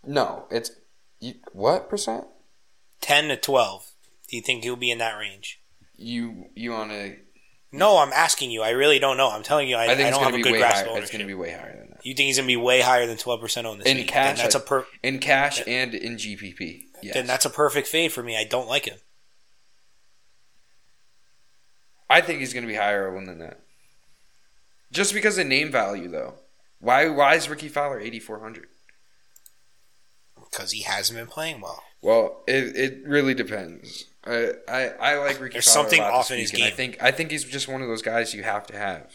[SPEAKER 2] no. It's you, what percent?
[SPEAKER 1] Ten to twelve. Do you think he'll be in that range?
[SPEAKER 2] You you want to?
[SPEAKER 1] No, I'm asking you. I really don't know. I'm telling you, I,
[SPEAKER 2] I, think
[SPEAKER 1] I don't have a good grasp
[SPEAKER 2] higher.
[SPEAKER 1] of
[SPEAKER 2] It's going to be way higher than that
[SPEAKER 1] You think he's gonna be way higher than twelve percent on this
[SPEAKER 2] in
[SPEAKER 1] week?
[SPEAKER 2] cash.
[SPEAKER 1] Then that's a per.
[SPEAKER 2] in cash and in GPP. Yes.
[SPEAKER 1] Then that's a perfect fade for me. I don't like him.
[SPEAKER 2] I think he's going to be higher than that. Just because of name value, though. Why why is Rickie Fowler eighty four hundred?
[SPEAKER 1] Because he hasn't been playing well.
[SPEAKER 2] Well, it, it really depends. I, I I like Rickie.
[SPEAKER 1] There's
[SPEAKER 2] Fowler
[SPEAKER 1] something off in his
[SPEAKER 2] and I think I think he's just one of those guys you have to have.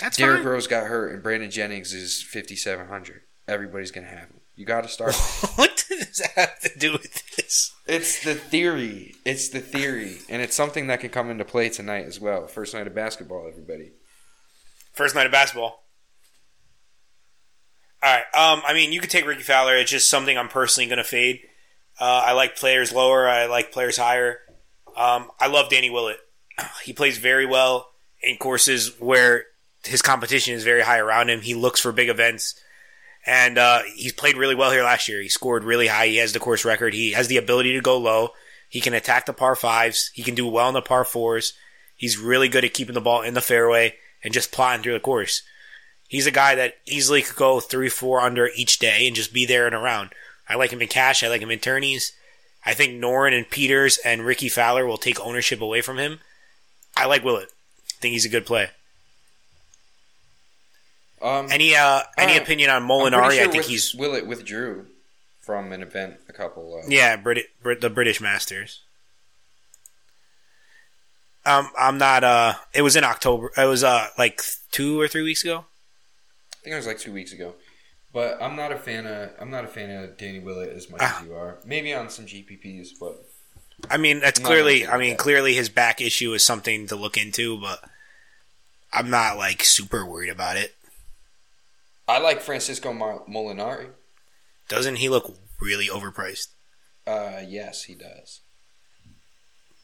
[SPEAKER 1] That's
[SPEAKER 2] Derrick
[SPEAKER 1] fine.
[SPEAKER 2] Rose got hurt, and Brandon Jennings is fifty seven hundred. Everybody's gonna have him. You got to start. (laughs)
[SPEAKER 1] what does that have to do with this?
[SPEAKER 2] it's the theory. It's the theory, and it's something that can come into play tonight as well. First night of basketball, everybody.
[SPEAKER 1] First night of basketball. All right. Um, I mean, you could take Rickie Fowler. It's just something I'm personally going to fade. Uh, I like players lower. I like players higher. Um, I love Danny Willett. (clears throat) He plays very well in courses where his competition is very high around him. He looks for big events. And uh, he's played really well here last year. He scored really high. He has the course record. He has the ability to go low. He can attack the par fives. He can do well in the par fours. He's really good at keeping the ball in the fairway and just plotting through the course. He's a guy that easily could go three, four under each day and just be there and around. I like him in cash. I like him in tourneys. I think Noren and Pieters and Rickie Fowler will take ownership away from him. I like Willett. I think he's a good play.
[SPEAKER 2] Um,
[SPEAKER 1] Any uh, any
[SPEAKER 2] Uh,
[SPEAKER 1] opinion on Molinari?
[SPEAKER 2] sure
[SPEAKER 1] I think
[SPEAKER 2] with-
[SPEAKER 1] he's
[SPEAKER 2] Willett withdrew from an event a couple. Of,
[SPEAKER 1] yeah, Brit- Brit- the British Masters. Um, I'm not. Uh, it was in October. It was uh like two or three weeks ago.
[SPEAKER 2] I think it was like two weeks ago. But I'm not a fan of I'm not a fan of Danny Willett as much
[SPEAKER 1] Ah.
[SPEAKER 2] as you are. Maybe on some GPPs, but
[SPEAKER 1] I mean, that's clearly. I mean,
[SPEAKER 2] that.
[SPEAKER 1] clearly his back issue is something to look into, but I'm not like super worried about it.
[SPEAKER 2] I like Francesco Molinari.
[SPEAKER 1] Doesn't he look really overpriced?
[SPEAKER 2] Uh, yes, he does.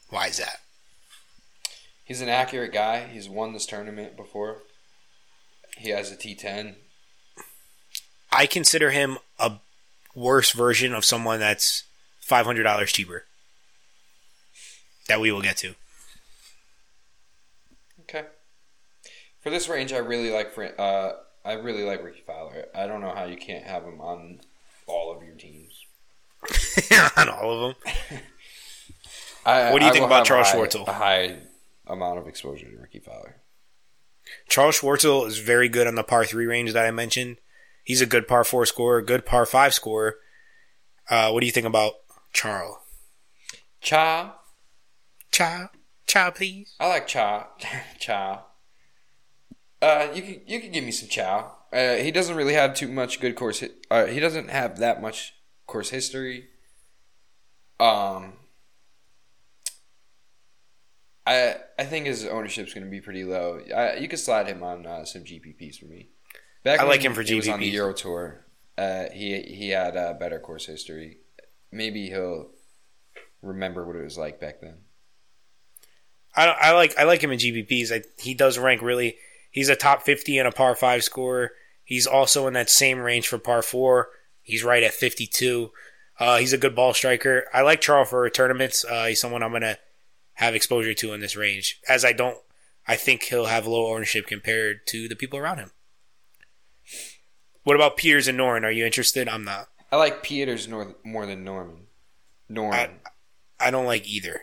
[SPEAKER 1] Why is that?
[SPEAKER 2] He's an accurate guy. He's won this tournament before. He has a T10.
[SPEAKER 1] I consider him a worse version of someone that's five hundred dollars cheaper. That we will get to.
[SPEAKER 2] Okay. For this range, I really like uh, I really like Rickie Fowler. I don't know how you can't have him on all of your teams. (laughs)
[SPEAKER 1] on all of them. (laughs)
[SPEAKER 2] I,
[SPEAKER 1] What do you
[SPEAKER 2] I
[SPEAKER 1] think about Charles
[SPEAKER 2] high-
[SPEAKER 1] Schwartzel?
[SPEAKER 2] A high amount of exposure to Rickie Fowler.
[SPEAKER 1] Charles Schwartzel is very good on the par three range that I mentioned. He's a good par four scorer, good par five scorer. Uh, what do you think about Charles.
[SPEAKER 2] Cha.
[SPEAKER 1] Cha. Cha, please.
[SPEAKER 2] I like Cha. (laughs) Cha. Uh, you can you can give me some Chow. Uh, he doesn't really have too much good course. Hi- uh, he doesn't have that much course history. Um, I I think his ownership's going to be pretty low. I, you could slide him on uh, some GPPs for me. Back
[SPEAKER 1] I like him for
[SPEAKER 2] he was on the Euro Tour. Uh, he he had a better course history. Maybe he'll remember what it was like back then.
[SPEAKER 1] I, I like I like him in GPPs. I, he does rank really. He's a top fifty and a par five scorer. He's also in that same range for par four. He's right at fifty two. Uh, he's a good ball striker. I like Charles for tournaments. Uh, he's someone I'm gonna have exposure to in this range, as I don't. I think he'll have low ownership compared to the people around him. What about Pieters and Noren? Are you interested? I'm not.
[SPEAKER 2] I like Pieters more than Norman. Norman.
[SPEAKER 1] I don't like either.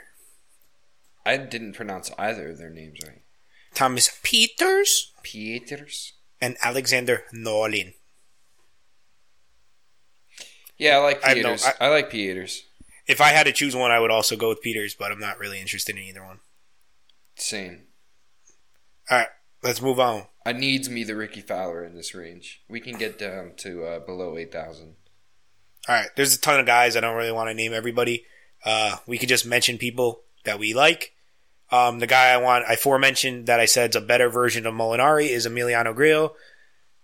[SPEAKER 2] I didn't pronounce either of their names right.
[SPEAKER 1] Thomas Pieters
[SPEAKER 2] Pieters.
[SPEAKER 1] and Alexander Nolin.
[SPEAKER 2] Yeah, I like
[SPEAKER 1] I have no-
[SPEAKER 2] Pieters. I, like Pieters.
[SPEAKER 1] If I had to choose one, I would also go with Pieters, but I'm not really interested in either one.
[SPEAKER 2] Same.
[SPEAKER 1] All right, let's move on.
[SPEAKER 2] I needs me the Rickie Fowler in this range. We can get down to uh, below eight thousand.
[SPEAKER 1] All right, there's a ton of guys. I don't really want to name everybody. Uh, we could just mention people that we like. Um, the guy I want, I forementioned that I said is a better version of Molinari is Emiliano Grillo.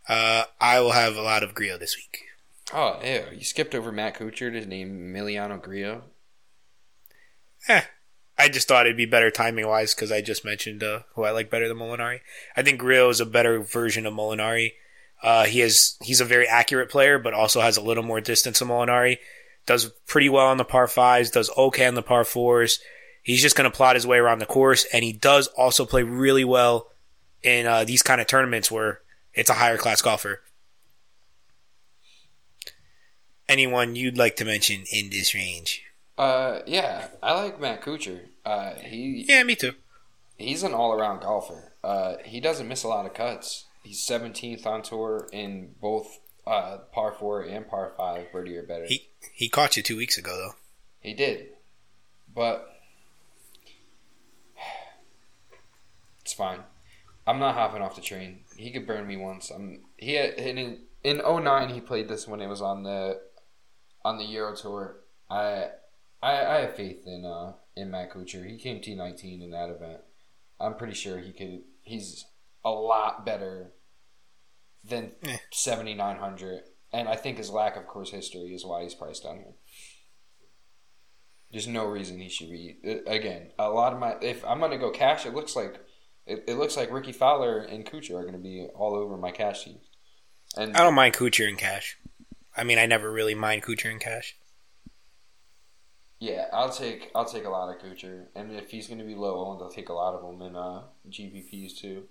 [SPEAKER 1] Uh, I will have a lot of Grillo this week.
[SPEAKER 2] Oh, ew. You skipped over Matt Kuchar to name Emiliano Grillo.
[SPEAKER 1] Eh, I just thought it'd be better timing wise because I just mentioned uh, who I like better than Molinari. I think Grillo is a better version of Molinari. Uh, he is he's a very accurate player, but also has a little more distance than Molinari. Does pretty well on the par fives. Does okay on the par fours. He's just going to plot his way around the course, and he does also play really well in uh, these kind of tournaments where it's a higher class golfer. Anyone you'd like to mention in this range?
[SPEAKER 2] Uh, yeah, I like Matt Kuchar. Uh, he
[SPEAKER 1] Yeah, me too.
[SPEAKER 2] he's an all around golfer. Uh, he doesn't miss a lot of cuts. He's seventeenth on tour in both uh, par four and par five, birdie or better.
[SPEAKER 1] He he caught you two weeks ago though.
[SPEAKER 2] He did, but (sighs) it's fine. I'm not hopping off the train. He could burn me once. I'm he had, in in 09 he played this when it was on the on the Euro tour. I I, I have faith in uh in Matt Kuchar. He came T19 in that event. I'm pretty sure he could. He's a lot better than
[SPEAKER 1] Eh.
[SPEAKER 2] 7900, and I think his lack of course history is why he's priced on here. There's no reason he should be. uh, Again, a lot of my if I'm gonna go cash, it looks like it, it looks like Rickie Fowler and Kuchar are gonna be all over my cash sheet. And
[SPEAKER 1] I don't mind Kuchar in cash. I mean, I never really mind Kuchar in cash.
[SPEAKER 2] yeah, I'll take I'll take a lot of Kuchar, and if he's gonna be low owned, I'll take a lot of them in uh, GPPs too.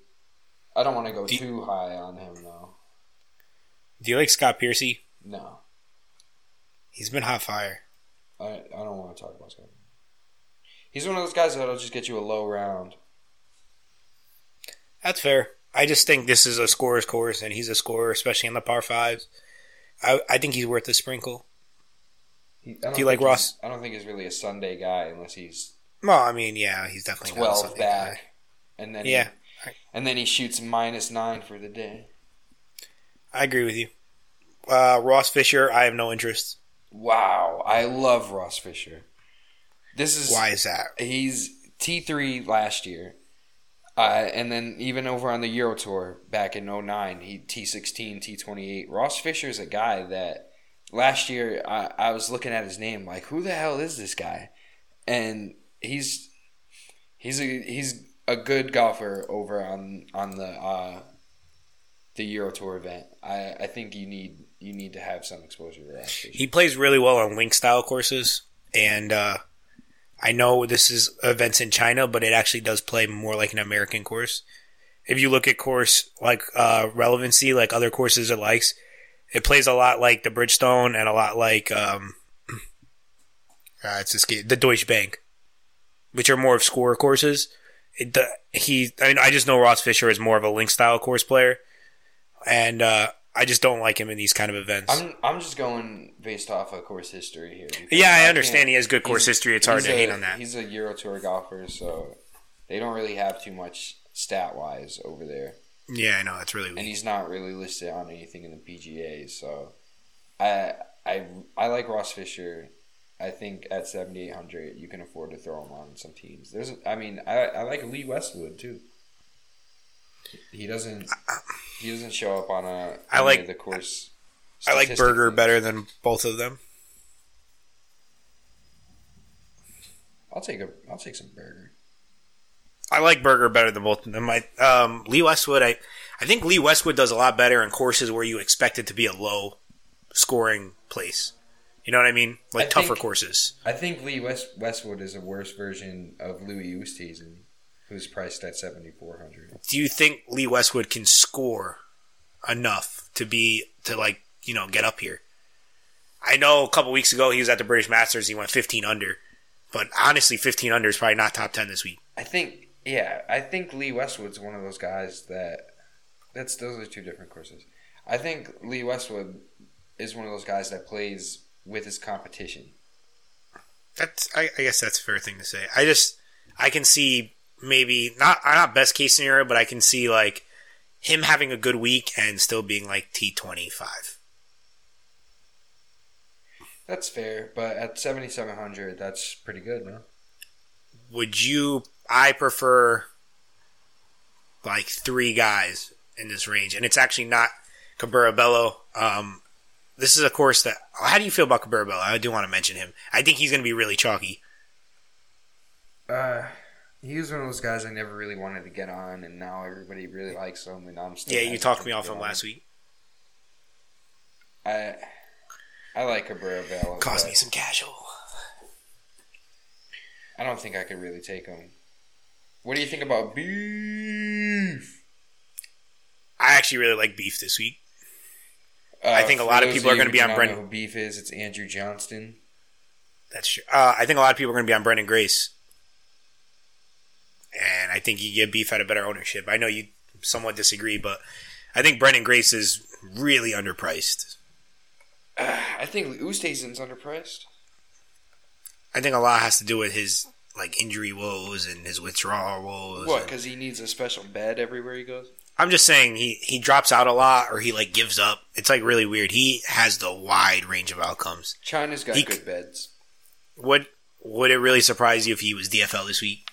[SPEAKER 2] I don't want to go
[SPEAKER 1] Do-
[SPEAKER 2] too high on him though.
[SPEAKER 1] Do you like Scott Piercy?
[SPEAKER 2] No,
[SPEAKER 1] He's been hot fire.
[SPEAKER 2] I I don't want to talk about Scott. He's one of those guys that'll just get you a low round.
[SPEAKER 1] That's fair. I just think this is a scorer's course, and he's a scorer, especially on the par fives. I, I think he's worth a sprinkle.
[SPEAKER 2] He, don't
[SPEAKER 1] you like Ross?
[SPEAKER 2] I don't think he's really a Sunday guy unless he's
[SPEAKER 1] Well, I mean, yeah, he's definitely
[SPEAKER 2] twelve back,
[SPEAKER 1] guy.
[SPEAKER 2] and then
[SPEAKER 1] Yeah,
[SPEAKER 2] he, and then he shoots minus nine for the day.
[SPEAKER 1] I agree with you. Uh, Ross Fisher, I have no interest.
[SPEAKER 2] Wow, I love Ross Fisher. This is
[SPEAKER 1] Why is that?
[SPEAKER 2] he's T three last year, uh, and then even over on the Euro Tour back in 09, he T sixteen, T twenty eight. Ross Fisher is a guy that last year I, I was looking at his name like, who the hell is this guy? And he's he's a he's a good golfer over on on the uh, the Euro Tour event. I, I think you need you need to have some exposure to Ross
[SPEAKER 1] He plays really well on link style courses, and uh, I know this is events in China, but it actually does play more like an American course. If you look at course like uh, relevancy, like other courses it likes, it plays a lot like the Bridgestone and a lot like um, (clears throat) uh, it's the Deutsche Bank, which are more of score courses. It, the, he, I mean, I just know Ross Fisher is more of a link style course player, and uh, I just don't like him in these kind of events.
[SPEAKER 2] I'm I'm just going based off of course history here.
[SPEAKER 1] yeah, I
[SPEAKER 2] can't-
[SPEAKER 1] understand he has good course history. It's hard to
[SPEAKER 2] a-
[SPEAKER 1] hate on that.
[SPEAKER 2] He's a Euro Tour golfer, so they don't really have too much stat wise over there,
[SPEAKER 1] Yeah, I know it's really
[SPEAKER 2] and he's not really listed on anything in the PGA. So I I I like Ross Fisher. I think at seventy eight hundred, you can afford to throw him on some teams. There's, I mean, I, I like Lee Westwood too. He doesn't, he doesn't show up on a.
[SPEAKER 1] I like-
[SPEAKER 2] of the course.
[SPEAKER 1] I like
[SPEAKER 2] Burger
[SPEAKER 1] better than both of them.
[SPEAKER 2] I'll take a, I'll take some Burger.
[SPEAKER 1] I like Burger better than both of them. I, um, Lee Westwood, I, I think Lee Westwood does a lot better in courses where you expect it to be a low scoring place. You know what I mean? Like
[SPEAKER 2] I
[SPEAKER 1] tougher
[SPEAKER 2] think-
[SPEAKER 1] courses.
[SPEAKER 2] I think Lee West, Westwood is a worse version of Louis Oosthuizen, who's priced at seventy four hundred.
[SPEAKER 1] Do you think Lee Westwood can score enough to be to like you know get up here? I know a couple weeks ago he was at the British Masters. He went 15 under, but honestly, 15 under is probably not top 10 this week.
[SPEAKER 2] I think, yeah, I think Lee Westwood's one of those guys that that's those are two different courses. I think Lee Westwood is one of those guys that plays with his competition.
[SPEAKER 1] That's I, I guess that's a fair thing to say. I just I can see maybe not not best case scenario, but I can see like him having a good week and still being like T twenty five.
[SPEAKER 2] That's fair, but at seventy seven hundred, that's pretty good, man.
[SPEAKER 1] Would you? I prefer like three guys in this range, and it's actually not Cabrera Bello. Um, this is a course that. How do you feel about Cabrera Bello? I do want to mention him. I think he's going to be really chalky.
[SPEAKER 2] Uh, he was one of those guys I never really wanted to get on, and now everybody really likes him, and I'm still.
[SPEAKER 1] Yeah, you talked me off him last week.
[SPEAKER 2] I I like Cabrera Bello.
[SPEAKER 1] Cost me some casual.
[SPEAKER 2] I don't think I could really take him. What do you think about beef?
[SPEAKER 1] I actually really like Beef this week.
[SPEAKER 2] Uh,
[SPEAKER 1] I think a lot of people are gonna be on Brendan-
[SPEAKER 2] beef is? It's Andrew Johnston.
[SPEAKER 1] That's true. Uh, I think a lot of people are going to be on Branden Grace, and I think you get Beef at a better ownership. I know you somewhat disagree, but I think Branden Grace is really underpriced.
[SPEAKER 2] Uh, I think Oosthuizen's underpriced.
[SPEAKER 1] I think a lot has to do with his like injury woes and his withdrawal woes.
[SPEAKER 2] What? Because he needs a special bed everywhere he goes.
[SPEAKER 1] I'm just saying he he drops out a lot or he like gives up. It's like really weird. He has the wide range of outcomes.
[SPEAKER 2] China's got
[SPEAKER 1] He
[SPEAKER 2] good beds.
[SPEAKER 1] Would would it really surprise you if he was DFL this week?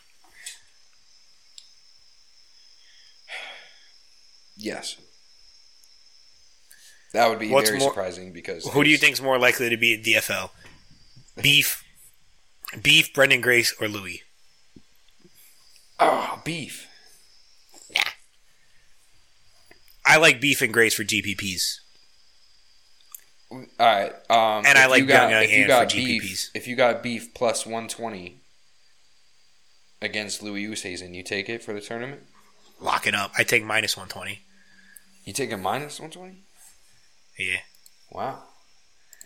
[SPEAKER 2] Yes. That would be
[SPEAKER 1] What's
[SPEAKER 2] very
[SPEAKER 1] more-
[SPEAKER 2] surprising because
[SPEAKER 1] Who do you think is more likely to be at DFL? Beef, Beef, Branden Grace, or Louis?
[SPEAKER 2] Oh, beef.
[SPEAKER 1] I like Beef and Grace for GPPs.
[SPEAKER 2] All right. Um,
[SPEAKER 1] And I like
[SPEAKER 2] you got,
[SPEAKER 1] Young
[SPEAKER 2] if you got
[SPEAKER 1] for
[SPEAKER 2] beef,
[SPEAKER 1] GPPs.
[SPEAKER 2] if you got beef plus one twenty against Louis Oosthuizen, you take it for the tournament.
[SPEAKER 1] Lock it up. I take minus one twenty.
[SPEAKER 2] You take a minus one twenty.
[SPEAKER 1] Yeah.
[SPEAKER 2] Wow.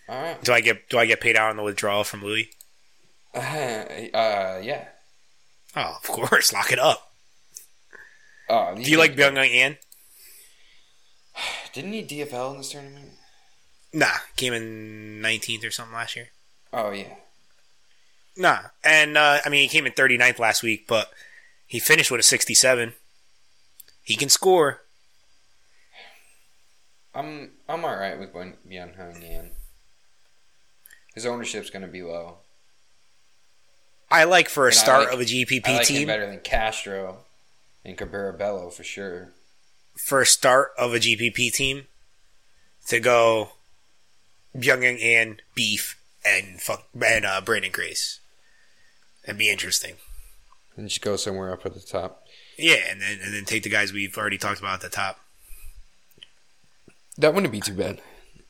[SPEAKER 2] All right.
[SPEAKER 1] Do I get do I get paid out on the withdrawal from Louis?
[SPEAKER 2] Uh, (laughs) uh, yeah.
[SPEAKER 1] Oh, of course. Lock it up.
[SPEAKER 2] Oh,
[SPEAKER 1] Do you like Byung An? (sighs)
[SPEAKER 2] Didn't he DFL in this tournament?
[SPEAKER 1] Nah, came in nineteenth or something last year.
[SPEAKER 2] Oh yeah.
[SPEAKER 1] Nah, and uh, I mean he came in 39th last week, but he finished with a sixty-seven. He can score.
[SPEAKER 2] I'm I'm all right with Byung Hung Yan. His ownership's going to be low.
[SPEAKER 1] I like for a
[SPEAKER 2] And
[SPEAKER 1] start
[SPEAKER 2] like-
[SPEAKER 1] of a GPP
[SPEAKER 2] I like him
[SPEAKER 1] team.
[SPEAKER 2] better than Castro and Cabrera Bello for sure.
[SPEAKER 1] For a start of a GPP team, to go Byung Young and Beef and fuck and uh, Branden Grace. That'd be interesting.
[SPEAKER 2] And just go somewhere up at the top.
[SPEAKER 1] Yeah, and then and then take the guys we've already talked about at the top.
[SPEAKER 2] That wouldn't be too bad.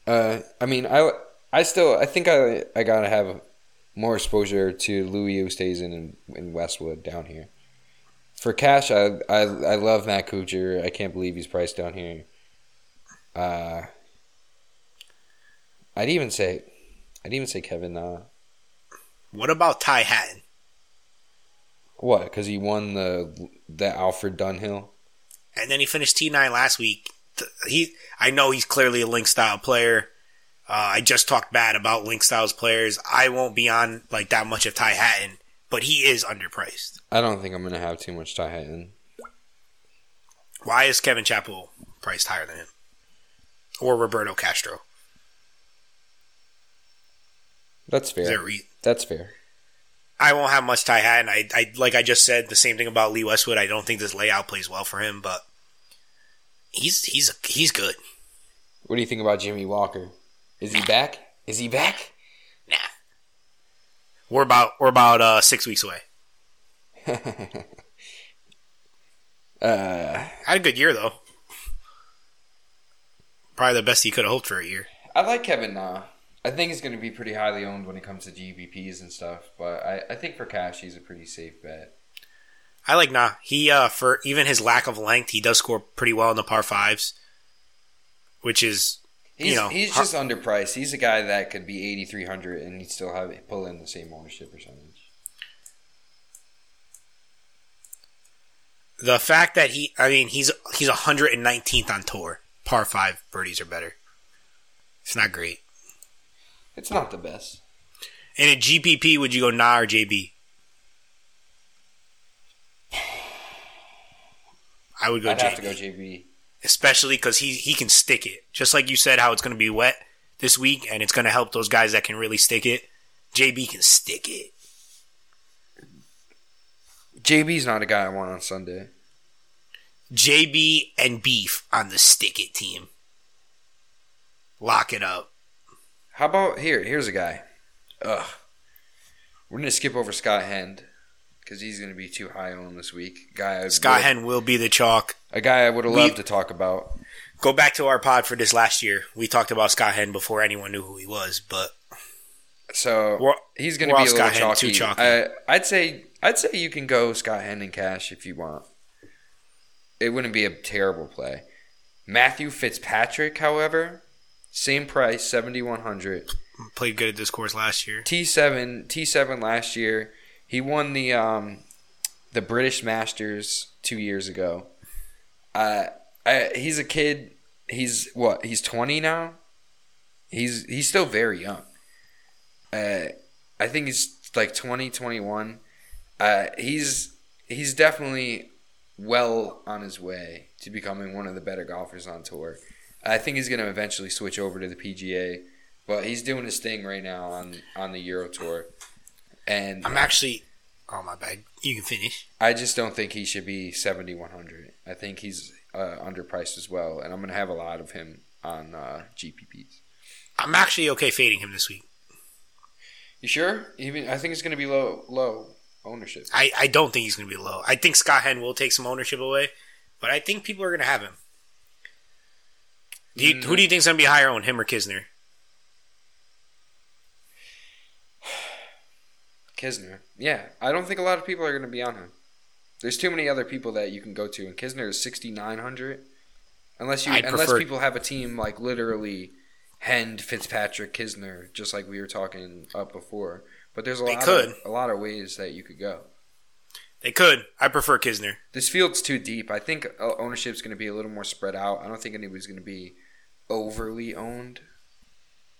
[SPEAKER 2] Uh, I mean, I I still I think I I gotta have more exposure to Louis Oosthuizen and, and Westwood down here. For cash, I, I I love Matt Kuchar. I can't believe he's priced down here. Uh, I'd even say, I'd even say Kevin. Uh,
[SPEAKER 1] What about Ty Hatton?
[SPEAKER 2] what? Because he won the the Alfred Dunhill.
[SPEAKER 1] And then he finished T nine last week he. I know he's clearly a link style player. Uh, I just talked bad about link styles players. I won't be on like that much of Ty Hatton, but he is underpriced.
[SPEAKER 2] I don't think I'm gonna have too much Ty Hatton.
[SPEAKER 1] Why is Kevin Chappell priced higher than him? Or Roberto Castro?
[SPEAKER 2] That's fair.
[SPEAKER 1] Is there a re-
[SPEAKER 2] That's fair.
[SPEAKER 1] I won't have much Ty Hatton. I, I like I just said the same thing about Lee Westwood. I don't think this layout plays well for him, but he's he's he's good.
[SPEAKER 2] What do you think about Jimmy Walker? Is he back? Is he back?
[SPEAKER 1] Nah, we're about we're about uh, six weeks away. (laughs)
[SPEAKER 2] Uh,
[SPEAKER 1] Had a good year though. Probably the best he could have hoped for a year.
[SPEAKER 2] I like Kevin Na. I think he's going to be pretty highly owned when it comes to GPPs and stuff, but I, I think for cash, he's a pretty safe bet.
[SPEAKER 1] I like Na. He uh for even his lack of length, he does score pretty well in the par fives, which is
[SPEAKER 2] He's,
[SPEAKER 1] you know
[SPEAKER 2] he's
[SPEAKER 1] har-
[SPEAKER 2] just underpriced. He's a guy that could be 8,300 and he'd still have pull in the same ownership percentage.
[SPEAKER 1] the fact that he. I mean, he's he's 119th on tour. Par five birdies are better. It's not great.
[SPEAKER 2] It's not the best.
[SPEAKER 1] In a GPP, would you go Na or JB? I would go
[SPEAKER 2] I'd
[SPEAKER 1] JB,
[SPEAKER 2] have to go JB.
[SPEAKER 1] especially because he he can stick it. Just like you said, how it's going to be wet this week, and it's going to help those guys that can really stick it. JB can stick it.
[SPEAKER 2] JB's not a guy I want on Sunday.
[SPEAKER 1] JB and Beef on the stick it team. Lock it up.
[SPEAKER 2] How about here? Here's a guy. Ugh. We're gonna skip over Scott Hend because he's gonna be too high on this week. Guy, I
[SPEAKER 1] Scott Hend will be the chalk.
[SPEAKER 2] a guy I would have
[SPEAKER 1] We-
[SPEAKER 2] loved to talk about.
[SPEAKER 1] Go back to our pod for this last year. We talked about Scott Hend before anyone knew who he was, but
[SPEAKER 2] So
[SPEAKER 1] We're-
[SPEAKER 2] he's gonna be a
[SPEAKER 1] all
[SPEAKER 2] little
[SPEAKER 1] Scott Hend, too
[SPEAKER 2] chalky.
[SPEAKER 1] chalky.
[SPEAKER 2] I, I'd say I'd say you can go Scott Hend and cash if you want. It wouldn't be a terrible play. Matthew Fitzpatrick, however, same price, seventy one hundred.
[SPEAKER 1] played good at this course last year.
[SPEAKER 2] T seven T seven last year. He won the um the British Masters two years ago. Uh, I, he's a kid. He's what? He's twenty now. He's he's still very young. Uh, I think he's like 20, 21. Uh, he's he's definitely well on his way to becoming one of the better golfers on tour. I think he's going to eventually switch over to the PGA, but he's doing his thing right now on on the Euro Tour. And
[SPEAKER 1] I'm actually. Oh my bad. You can finish.
[SPEAKER 2] I just don't think he should be 7100. I think he's uh, underpriced as well, and I'm going to have a lot of him on uh, GPPs.
[SPEAKER 1] I'm actually okay fading him this week.
[SPEAKER 2] You sure? Even I think it's going to be low low ownership.
[SPEAKER 1] I, I don't think he's going to be low. I think Scott Hend will take some ownership away, but I think people are going to have him. Do you, Who do you think's going to be higher on him or Kisner?
[SPEAKER 2] Kisner. Yeah, I don't think a lot of people are going to be on him. There's too many other people that you can go to, and Kisner is 6900. Unless you
[SPEAKER 1] I'd
[SPEAKER 2] unless
[SPEAKER 1] prefer-
[SPEAKER 2] people have a team like literally Hend, Fitzpatrick, Kisner, just like we were talking up before. But there's a
[SPEAKER 1] They
[SPEAKER 2] lot
[SPEAKER 1] could.
[SPEAKER 2] of a lot of ways that you could go.
[SPEAKER 1] They could. I prefer Kisner.
[SPEAKER 2] This field's too deep. I think uh, ownership's going to be a little more spread out. I don't think anybody's going to be overly owned,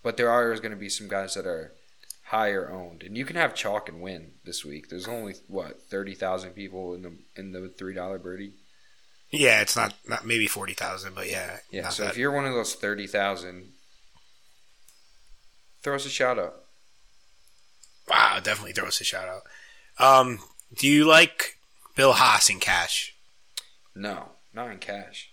[SPEAKER 2] but there are going to be some guys that are higher owned, and you can have chalk and win this week. There's only what thirty thousand people in the in the three dollar birdie.
[SPEAKER 1] Yeah, it's not, not maybe 40,000, but yeah.
[SPEAKER 2] Yeah, so
[SPEAKER 1] bad.
[SPEAKER 2] if you're one of those thirty thousand, throw us a shout out.
[SPEAKER 1] Wow, definitely throw us a shout out. Um, do you like Bill Haas in cash?
[SPEAKER 2] No, not in cash.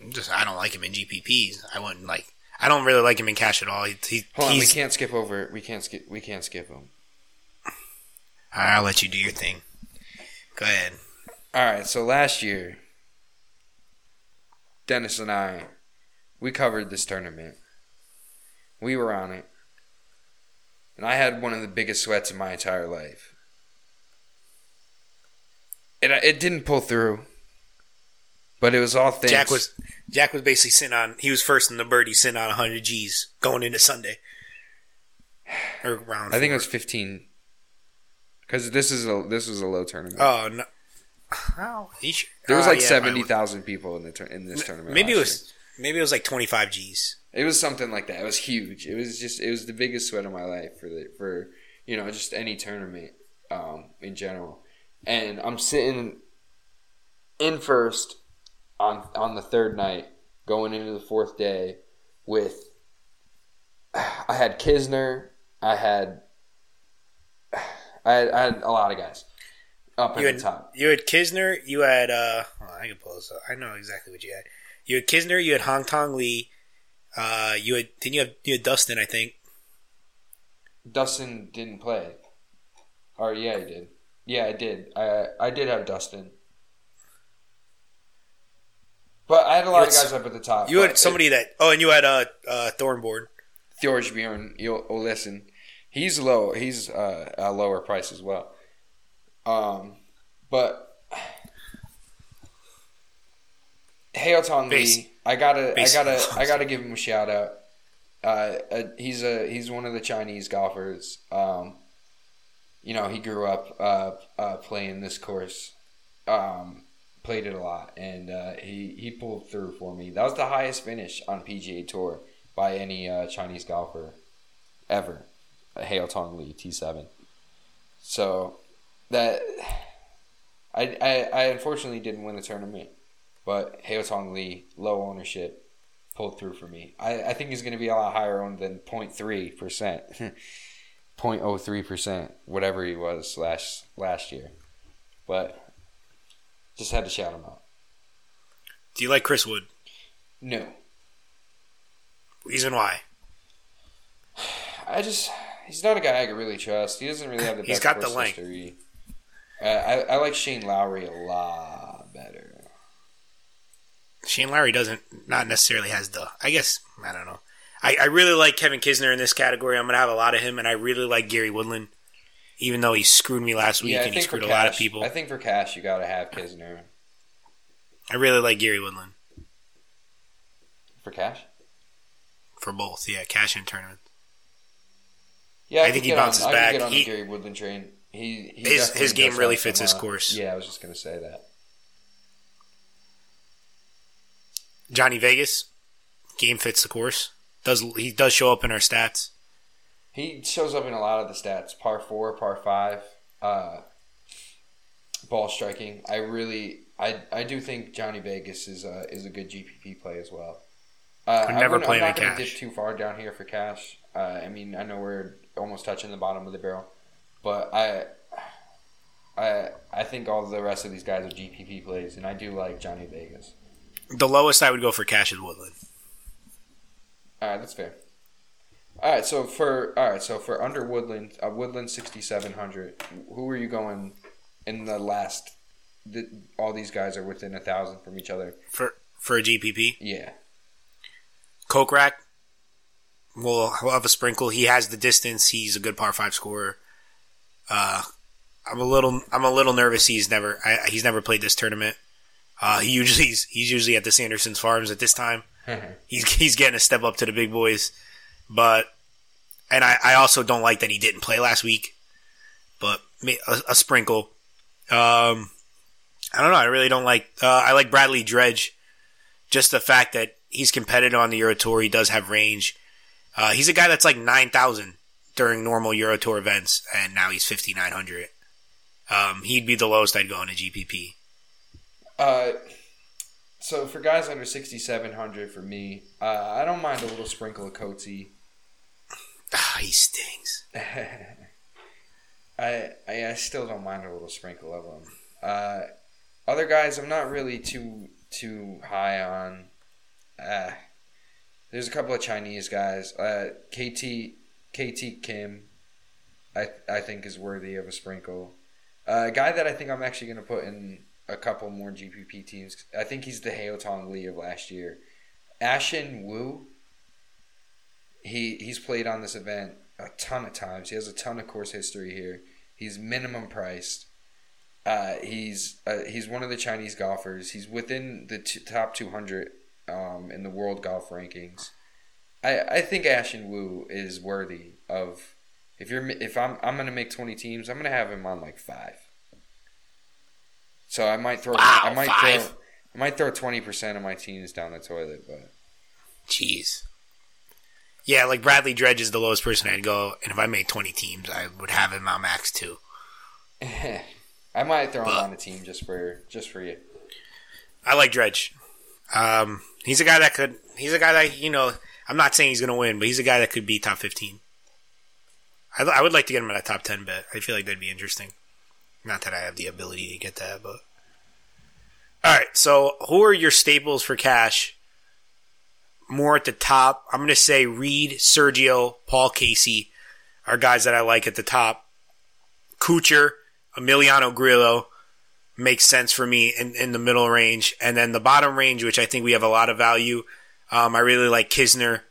[SPEAKER 1] I'm Just I don't like him in GPPs. I wouldn't like. I don't really like him in cash at all. He, he,
[SPEAKER 2] Hold on, we can't skip over. We can't skip. We can't skip him.
[SPEAKER 1] I'll let you do your thing. Go ahead.
[SPEAKER 2] All right, so last year, Dennis and I, we covered this tournament. We were on it. And I had one of the biggest sweats of my entire life. It, it didn't pull through, but it was all thanks.
[SPEAKER 1] Jack was Jack was basically sitting on. He was first in the birdie, sitting on 100 G's going into Sunday. Or round.
[SPEAKER 2] I think it was 15. Because this is a this was a low tournament.
[SPEAKER 1] Oh no. Oh, you sure?
[SPEAKER 2] There was
[SPEAKER 1] Uh,
[SPEAKER 2] like
[SPEAKER 1] yeah,
[SPEAKER 2] seventy
[SPEAKER 1] probably.
[SPEAKER 2] people in the tur- in this tournament.
[SPEAKER 1] Maybe it
[SPEAKER 2] last
[SPEAKER 1] was maybe it was like twenty five G's.
[SPEAKER 2] It was something like that. It was huge. It was just it was the biggest sweat of my life for the for you know just any tournament um, in general. And I'm sitting in first on on the third night, going into the fourth day with I had Kisner, I had I had, I had a lot of guys up at
[SPEAKER 1] You
[SPEAKER 2] the top.
[SPEAKER 1] you had Kisner. You had uh, I can pull this up. I know exactly what you had. You had Kisner. You had Haotong Lee. Uh, you had didn't you have you had Dustin? I think.
[SPEAKER 2] Dustin didn't play. Or yeah, he did. Yeah, I did. I I did have Dustin. But I had a lot of guys up at the top.
[SPEAKER 1] You had somebody that. Oh, and you had uh, uh Thornborn.
[SPEAKER 2] it- Thorbjørn Olesen. He's low. He's uh, a lower price as well. Um, but
[SPEAKER 1] Base-
[SPEAKER 2] Lee, I gotta, I gotta, (laughs) I gotta give him a shout out. Uh, uh, he's a he's one of the Chinese golfers. Um, you know, he grew up uh, uh, playing this course, um, played it a lot, and uh, he he pulled through for me. That was the highest finish on PGA Tour by any uh, Chinese golfer ever. Haotong Lee T7. So that I, I I unfortunately didn't win the tournament, but Haotong Lee low ownership pulled through for me. I, I think he's going to be a lot higher owned than 0.3 percent, (laughs) 0.03 percent, whatever he was last last year. But just had to shout him out.
[SPEAKER 1] Do you like Chris Wood?
[SPEAKER 2] No,
[SPEAKER 1] Reason why?
[SPEAKER 2] I just he's not a guy I can really trust. He doesn't really have the
[SPEAKER 1] He's
[SPEAKER 2] best
[SPEAKER 1] got the length.
[SPEAKER 2] history. Uh, I I like Shane Lowry a lot better.
[SPEAKER 1] Shane Lowry doesn't not necessarily has the. I guess I don't know. I, I really like Kevin Kisner in this category. I'm gonna have a lot of him, and I really like Gary Woodland, even though he screwed me last week
[SPEAKER 2] Yeah,
[SPEAKER 1] and he screwed a lot of people.
[SPEAKER 2] I think for cash you got to have Kisner.
[SPEAKER 1] I really like Gary Woodland
[SPEAKER 2] For cash?
[SPEAKER 1] for both. Yeah, cash and tournament.
[SPEAKER 2] Yeah,
[SPEAKER 1] I
[SPEAKER 2] could
[SPEAKER 1] think he
[SPEAKER 2] on-
[SPEAKER 1] bounces
[SPEAKER 2] I could
[SPEAKER 1] back.
[SPEAKER 2] get on
[SPEAKER 1] He-
[SPEAKER 2] the Gary Woodland train. He, he
[SPEAKER 1] His- his game really fits his
[SPEAKER 2] uh,
[SPEAKER 1] course.
[SPEAKER 2] Yeah, I was just gonna say that.
[SPEAKER 1] Johnny Vegas, game fits the course. Does he does show up in our stats?
[SPEAKER 2] He shows up in a lot of the stats: par four, par five, uh, ball striking. I really, I, I do think Johnny Vegas is a is a good GPP play as well. Uh,
[SPEAKER 1] Would
[SPEAKER 2] I
[SPEAKER 1] never
[SPEAKER 2] wouldn't-
[SPEAKER 1] play
[SPEAKER 2] I'm
[SPEAKER 1] him
[SPEAKER 2] not
[SPEAKER 1] in
[SPEAKER 2] gonna
[SPEAKER 1] cash.
[SPEAKER 2] dip too far down here for cash. Uh, I mean, I know we're almost touching the bottom of the barrel, but I, I, I think all the rest of these guys are GPP plays, and I do like Johnny Vegas.
[SPEAKER 1] The lowest I would go for cash is Woodland.
[SPEAKER 2] All right, that's fair. All right, so for all right, so for under Woodland, uh, Woodland sixty seven hundred. Who are you going in the last? The, all these guys are within a thousand from each other.
[SPEAKER 1] for for a GPP.
[SPEAKER 2] Yeah,
[SPEAKER 1] Kokrak will will have a sprinkle. He has the distance. He's a good par five scorer. Uh, I'm a little I'm a little nervous. He's never I, he's never played this tournament. Uh, he usually he's, he's usually at the Sanderson's Farms at this time. (laughs) He's he's getting a step up to the big boys, but and I, I also don't like that he didn't play last week. But a, a sprinkle. Um, I don't know. I really don't like. Uh, I like Bradley Dredge. Just the fact that he's competitive on the Euro Tour, he does have range. Uh, he's a guy that's like nine thousand during normal Euro Tour events, and now he's fifty nine hundred. Um, he'd be the lowest I'd go in a GPP.
[SPEAKER 2] Uh, so for guys under sixty seven hundred, for me, uh, I don't mind a little sprinkle of Coatsy.
[SPEAKER 1] Ah, he stings. (laughs)
[SPEAKER 2] I, I I still don't mind a little sprinkle of them. Uh, other guys, I'm not really too too high on. Uh, there's a couple of Chinese guys. Uh, KT KT Kim, I I think is worthy of a sprinkle. Uh, a guy that I think I'm actually going to put in a couple more GPP teams. I think he's the Haotong Lee of last year. Ashen Wu. He he's played on this event a ton of times. He has a ton of course history here. He's minimum priced. Uh, he's uh, he's one of the Chinese golfers. He's within the t- top 200 um, in the world golf rankings. I, I think Ashen Wu is worthy of if you're if I'm I'm gonna make 20 teams. I'm gonna have him on like five. So I might throw.
[SPEAKER 1] Wow,
[SPEAKER 2] I might
[SPEAKER 1] five?
[SPEAKER 2] throw. I might throw twenty percent of my teams down the toilet, but
[SPEAKER 1] Jeez. Yeah, like Bradley Dredge is the lowest person I'd go, and if I made 20 teams, I would have him on max too. (laughs)
[SPEAKER 2] I might throw him
[SPEAKER 1] But-
[SPEAKER 2] on the team just for just for you.
[SPEAKER 1] I like Dredge. Um, he's a guy that could. He's a guy that you know. I'm not saying he's going to win, but he's a guy that could be top 15. I, I would like to get him at a top 10 bet. I feel like that'd be interesting. Not that I have the ability to get that, but all right. So, who are your staples for cash? More at the top. I'm going to say Reed, Sergio, Paul Casey are guys that I like at the top. Kuchar, Emiliano Grillo makes sense for me in, in the middle range. And then the bottom range, which I think we have a lot of value, um, I really like Kisner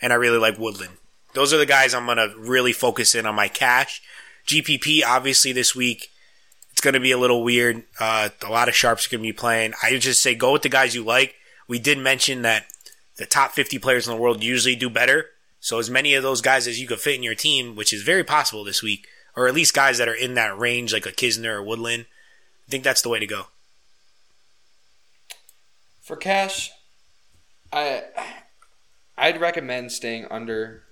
[SPEAKER 1] and I really like Woodland. Those are the guys I'm going to really focus in on my cash. GPP, obviously, this week, it's going to be a little weird. Uh, a lot of sharps are going to be playing. I just say go with the guys you like. We did mention that the top 50 players in the world usually do better. So as many of those guys as you could fit in your team, which is very possible this week, or at least guys that are in that range, like a Kisner or Woodland, I think that's the way to go.
[SPEAKER 2] For cash, I I'd recommend staying under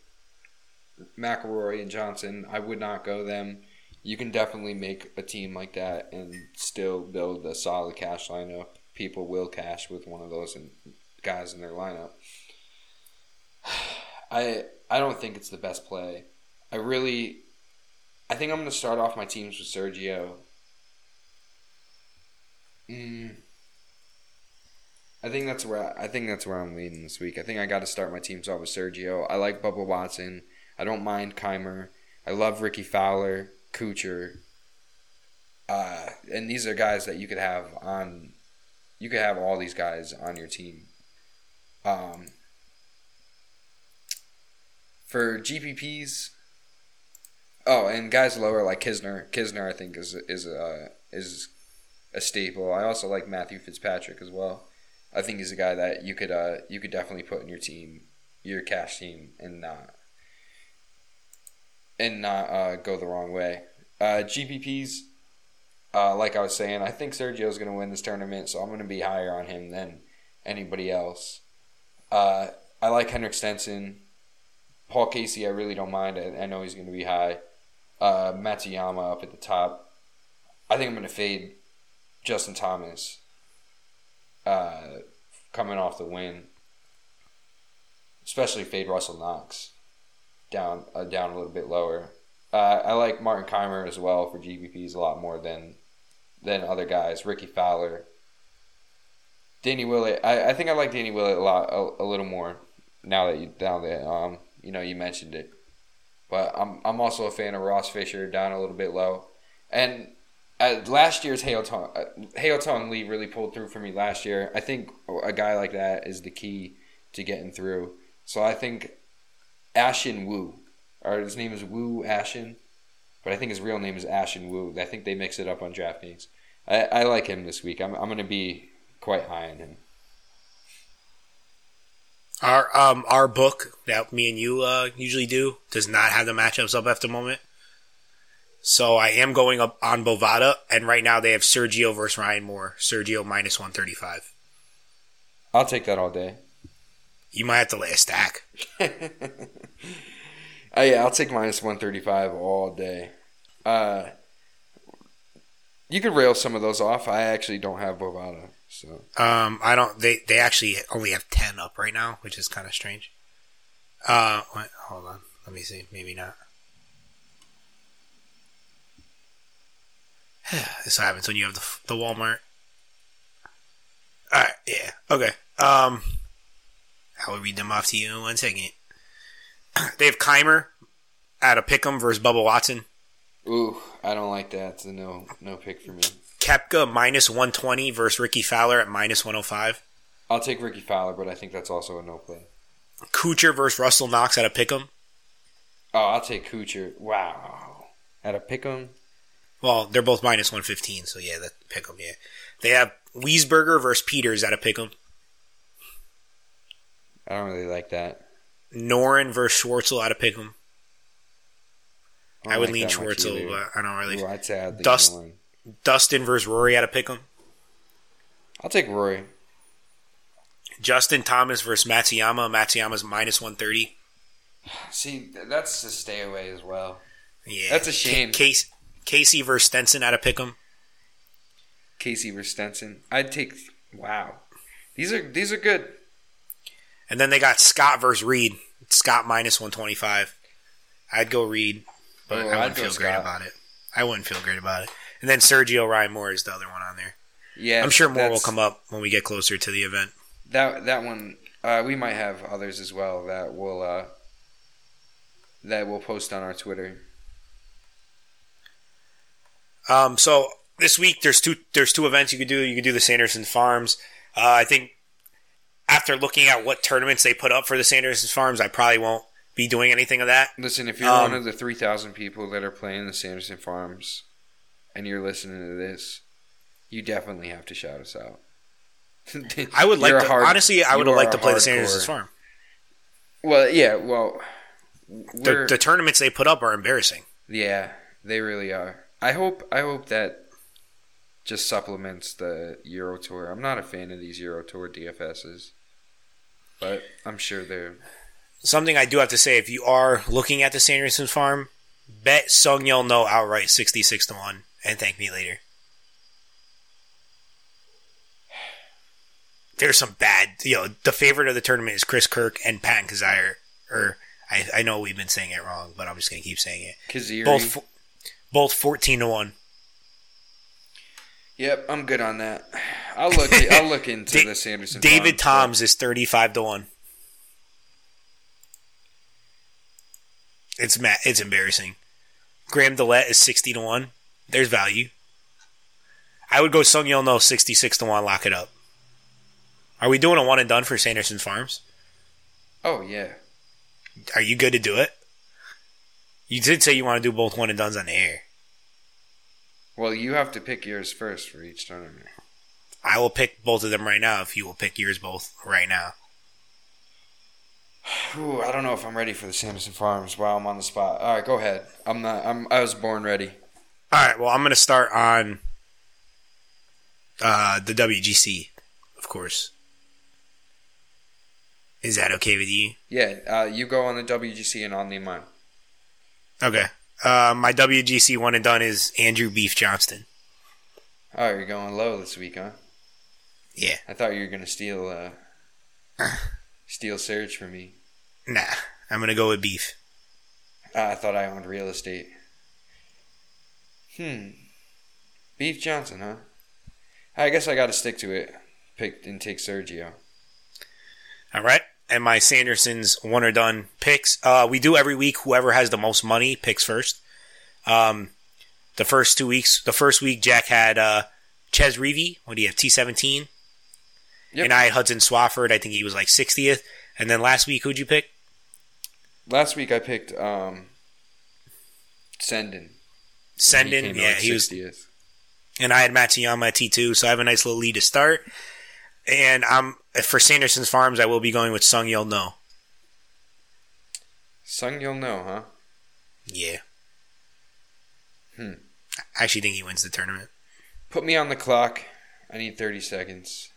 [SPEAKER 2] McIlroy and Johnson. I would not go them. You can definitely make a team like that and still build a solid cash lineup. People will cash with one of those in, guys in their lineup. (sighs) I I don't think it's the best play. I really I think I'm going to start off my teams with Sergio. Mm. I think that's where I, think that's where I'm leading this week. I think I got to start my teams off with Sergio. I like Bubba Watson. I don't mind Kaymer. I love Rickie Fowler, Kuchar. Uh, and these are guys that you could have on. You could have all these guys on your team. Um, for GPPs, oh, and guys lower like Kisner. Kisner, I think is is uh, is a staple. I also like Matthew Fitzpatrick as well. I think he's a guy that you could uh, you could definitely put in your team, your cash team, and not and not uh, go the wrong way. Uh, GPPs, uh, like I was saying, I think Sergio's going to win this tournament, so I'm going to be higher on him than anybody else. Uh, I like Henrik Stenson. Paul Casey, I really don't mind. I, I know he's going to be high. Uh, Matsuyama up at the top. I think I'm going to fade Justin Thomas uh, coming off the win. Especially fade Russell Knox down uh, down a little bit lower. Uh, I like Martin Kaymer as well for GPPs a lot more than than other guys. Rickie Fowler, Danny Willett. I, I think I like Danny Willett a lot a, a little more now that you now that um you know you mentioned it. But I'm I'm also a fan of Ross Fisher down a little bit low, and uh, last year's Tong uh, Tong Lee really pulled through for me last year. I think a guy like that is the key to getting through. So I think Ashen Wu, or his name is Wu Ashen, but I think his real name is Ashen Wu. I think they mix it up on DraftKings. I, I like him this week. I'm I'm gonna be quite high on him.
[SPEAKER 1] Our um our book that me and you uh, usually do does not have the matchups up at the moment. So I am going up on Bovada, and right now they have Sergio versus Ryan Moore. Sergio minus one thirty five.
[SPEAKER 2] I'll take that all day.
[SPEAKER 1] You might have to lay a stack. (laughs)
[SPEAKER 2] Oh yeah, I'll take minus one thirty five all day. Uh, you could rail some of those off. I actually don't have Bovada, so
[SPEAKER 1] Um, I don't. They they actually only have ten up right now, which is kind of strange. Uh, wait, hold on. Let me see. Maybe not. (sighs) this happens when you have the the Walmart. All right. Yeah. Okay. Um, I will read them off to you in one second. (clears throat) they have Kaymer at a pick'em versus Bubba Watson.
[SPEAKER 2] ooh, I don't like that. It's a no no pick for me.
[SPEAKER 1] Koepka minus one twenty versus Rickie Fowler at minus one hundred five.
[SPEAKER 2] I'll take Rickie Fowler, but I think that's also a no play.
[SPEAKER 1] Kuchar versus Russell Knox at a pick'em.
[SPEAKER 2] Oh, I'll take Kuchar. Wow, at a pick 'em.
[SPEAKER 1] Well, they're both minus 115, so yeah, that pick 'em, yeah. They have Wiesberger versus Pieters at a pick 'em.
[SPEAKER 2] I don't really like that.
[SPEAKER 1] Noren versus Schwartzel at a pick 'em.
[SPEAKER 2] don't
[SPEAKER 1] I would
[SPEAKER 2] like
[SPEAKER 1] lean Schwartzel, but I don't really.
[SPEAKER 2] Ooh, I'd say I'd
[SPEAKER 1] Dust-
[SPEAKER 2] Nolan.
[SPEAKER 1] Dustin versus Rory at a pick'em.
[SPEAKER 2] I'll take Rory.
[SPEAKER 1] Justin Thomas versus Matsuyama. Matsuyama's minus one thirty.
[SPEAKER 2] See, that's a stay away as well.
[SPEAKER 1] Yeah,
[SPEAKER 2] That's a shame.
[SPEAKER 1] Ca- Case, Casey versus Stenson at a pick'em.
[SPEAKER 2] Casey versus Stenson. I'd take. Wow, these are these are good.
[SPEAKER 1] And then they got Scott versus Reed. Scott minus one twenty five. I'd go Reed, but
[SPEAKER 2] Oh,
[SPEAKER 1] I wouldn't feel great
[SPEAKER 2] Scott.
[SPEAKER 1] about it. I wouldn't feel great about it. And then Sergio Ryan Moore is the other one on there.
[SPEAKER 2] Yeah,
[SPEAKER 1] I'm sure more will come up when we get closer to the event.
[SPEAKER 2] That that one, uh, we might have others as well that will uh, that we'll post on our Twitter.
[SPEAKER 1] Um, so this week there's two there's two events you could do. You could do the Sanderson Farms. Uh, I think after looking at what tournaments they put up for the Sanderson Farms, I probably won't be doing anything of that.
[SPEAKER 2] Listen, if you're
[SPEAKER 1] Um,
[SPEAKER 2] one of the three thousand people that are playing the Sanderson Farms, and you're listening to this, you definitely have to shout us out. (laughs)
[SPEAKER 1] I would like to
[SPEAKER 2] hard-
[SPEAKER 1] honestly. I would have liked to play the
[SPEAKER 2] hardcore-
[SPEAKER 1] Sanderson's Farm.
[SPEAKER 2] Well, yeah, well,
[SPEAKER 1] The, the tournaments they put up are embarrassing.
[SPEAKER 2] yeah, they really are. I hope I hope that just supplements the Euro Tour. I'm not a fan of these Euro Tour DFSs, but I'm sure they're
[SPEAKER 1] Something I do have to say: if you are looking at the Sanderson's Farm, bet Seung-yul Noh outright sixty six to one, and thank me later. There's some bad, you know. The favorite of the tournament is Chris Kirk and Pat Kizzire. Or I, I know we've been saying it wrong, but I'm just gonna keep saying it.
[SPEAKER 2] Kaziri.
[SPEAKER 1] Both, both fourteen to one.
[SPEAKER 2] Yep, I'm good on that. I'll look. I'll look into (laughs)
[SPEAKER 1] Da-
[SPEAKER 2] the Sanderson.
[SPEAKER 1] David Toms is thirty five to one. It's ma- It's embarrassing. Graham DeLaet is sixty to one. There's value. I would go Seung-yul Noh sixty six to one. Lock it up. Are we doing a one and done for Sanderson Farms?
[SPEAKER 2] Oh yeah.
[SPEAKER 1] Are you good to do it? You did say you want to do both one and duns on the air.
[SPEAKER 2] Well, you have to pick yours first for each tournament.
[SPEAKER 1] I will pick both of them right now. If you will pick yours both right now. (sighs)
[SPEAKER 2] Ooh, I don't know if I'm ready for the Sanderson Farms. Wow, I'm on the spot. All right, go ahead. I'm not. I'm. I was born ready.
[SPEAKER 1] All right. Well, I'm going to start on uh, the WGC, of course. Is that okay with you?
[SPEAKER 2] Yeah, uh, you go on the WGC and I'll name mine.
[SPEAKER 1] Okay. Uh, my WGC one and done is Andrew Beef Johnston.
[SPEAKER 2] Oh, you're going low this week, huh?
[SPEAKER 1] Yeah.
[SPEAKER 2] I thought you were gonna steal. Uh, (sighs) steal Surge from me.
[SPEAKER 1] Nah. I'm going to go with Beef.
[SPEAKER 2] Ah, I thought I owned real estate. Hmm. Beef Johnston, huh? I guess I got to stick to it. Pick and take Sergio.
[SPEAKER 1] All right. And my Sanderson's one or done picks. Uh, we do every week. Whoever has the most money picks first. Um, the first two weeks, the first week, Jack had uh, Chez Reavie. What do you have? T17.
[SPEAKER 2] Yep.
[SPEAKER 1] And I had Hudson Swafford. I think he was like 60th. And then last week, who'd you pick?
[SPEAKER 2] Last week I picked um, Sendin.
[SPEAKER 1] Sendin.
[SPEAKER 2] came in,
[SPEAKER 1] Yeah, he was. And I had Matsuyama at T2, so I have a nice little lead to start. And I'm for Sanderson's Farms, I will be going with Seung-yul Noh.
[SPEAKER 2] Sung you'll know, huh?
[SPEAKER 1] Yeah.
[SPEAKER 2] Hmm.
[SPEAKER 1] I actually think he wins the tournament.
[SPEAKER 2] Put me on the clock. I need 30 seconds.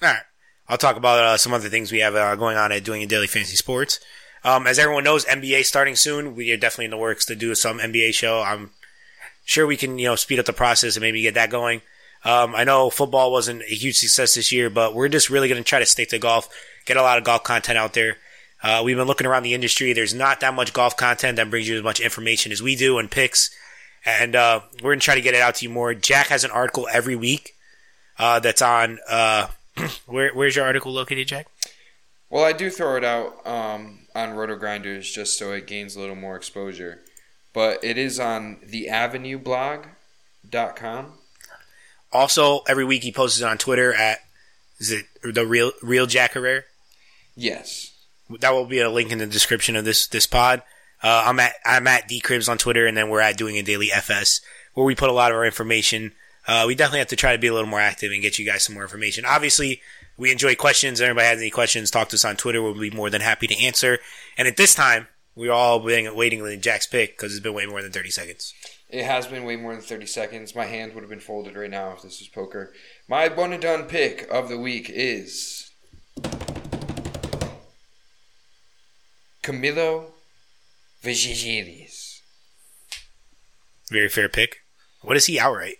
[SPEAKER 1] All right. I'll talk about uh, some other things we have uh, going on at Doing a Daily Fantasy Sports. Um, as everyone knows, NBA starting soon. We are definitely in the works to do some NBA show. I'm sure we can, you know, speed up the process and maybe get that going. Um, I know football wasn't a huge success this year, but we're just really going to try to stick to golf, get a lot of golf content out there. Uh, we've been looking around the industry. There's not that much golf content that brings you as much information as we do and picks. And uh, we're going to try to get it out to you more. Jack has an article every week uh, that's on. Uh, (clears throat) where, where's your article located, Jack?
[SPEAKER 2] Well, I do throw it out um, on RotoGrinders just so it gains a little more exposure. But it is on theavenueblog.com.
[SPEAKER 1] Also, every week he posts it on Twitter at is it the real real Jack Herrera?
[SPEAKER 2] Yes.
[SPEAKER 1] That will be a link in the description of this this pod. Uh, I'm at I'm at dcribs on Twitter, and then we're at doing a daily FS where we put a lot of our information. Uh, we definitely have to try to be a little more active and get you guys some more information. Obviously, we enjoy questions. Everybody has any questions, talk to us on Twitter. We'll be more than happy to answer. And at this time, we're all waiting, waiting on Jack's pick because it's been way more than 30 seconds.
[SPEAKER 2] It has been way more than 30 seconds. My hand would have been folded right now if this was poker. My one and done pick of the week is Camilo Villegas.
[SPEAKER 1] Very fair pick. What is he outright?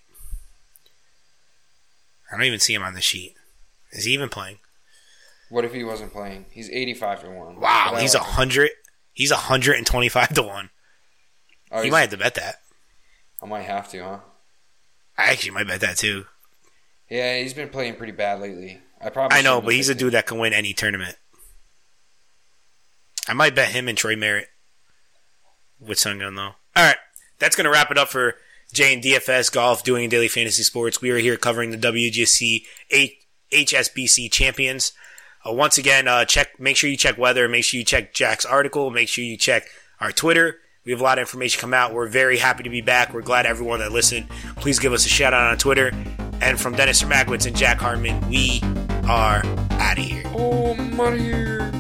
[SPEAKER 1] I don't even see him on the sheet. Is he even playing?
[SPEAKER 2] What if he wasn't playing? He's 85 to 1.
[SPEAKER 1] Wow, he's a
[SPEAKER 2] like
[SPEAKER 1] hundred. He's a hundred and twenty-five to one.
[SPEAKER 2] Oh,
[SPEAKER 1] You
[SPEAKER 2] he's-
[SPEAKER 1] might have to bet that.
[SPEAKER 2] I might have to, huh?
[SPEAKER 1] I actually might bet that too.
[SPEAKER 2] Yeah, he's been playing pretty bad lately. I probably
[SPEAKER 1] I know, but he's a dude that can win any tournament. I might bet him and Troy Merritt with Sun Gun though. All right, that's gonna wrap it up for J and DFS Golf doing daily fantasy sports. We are here covering the WGC H- HSBC champions. Uh, once again, uh, check. Make sure you check weather. Make sure you check Jack's article. Make sure you check our Twitter. We have a lot of information come out. We're very happy to be back. We're glad everyone that listened. Please give us a shout out on Twitter. And from Dennis Sermagwitz and Jack Hartman, we are out of here.
[SPEAKER 2] Oh, money here.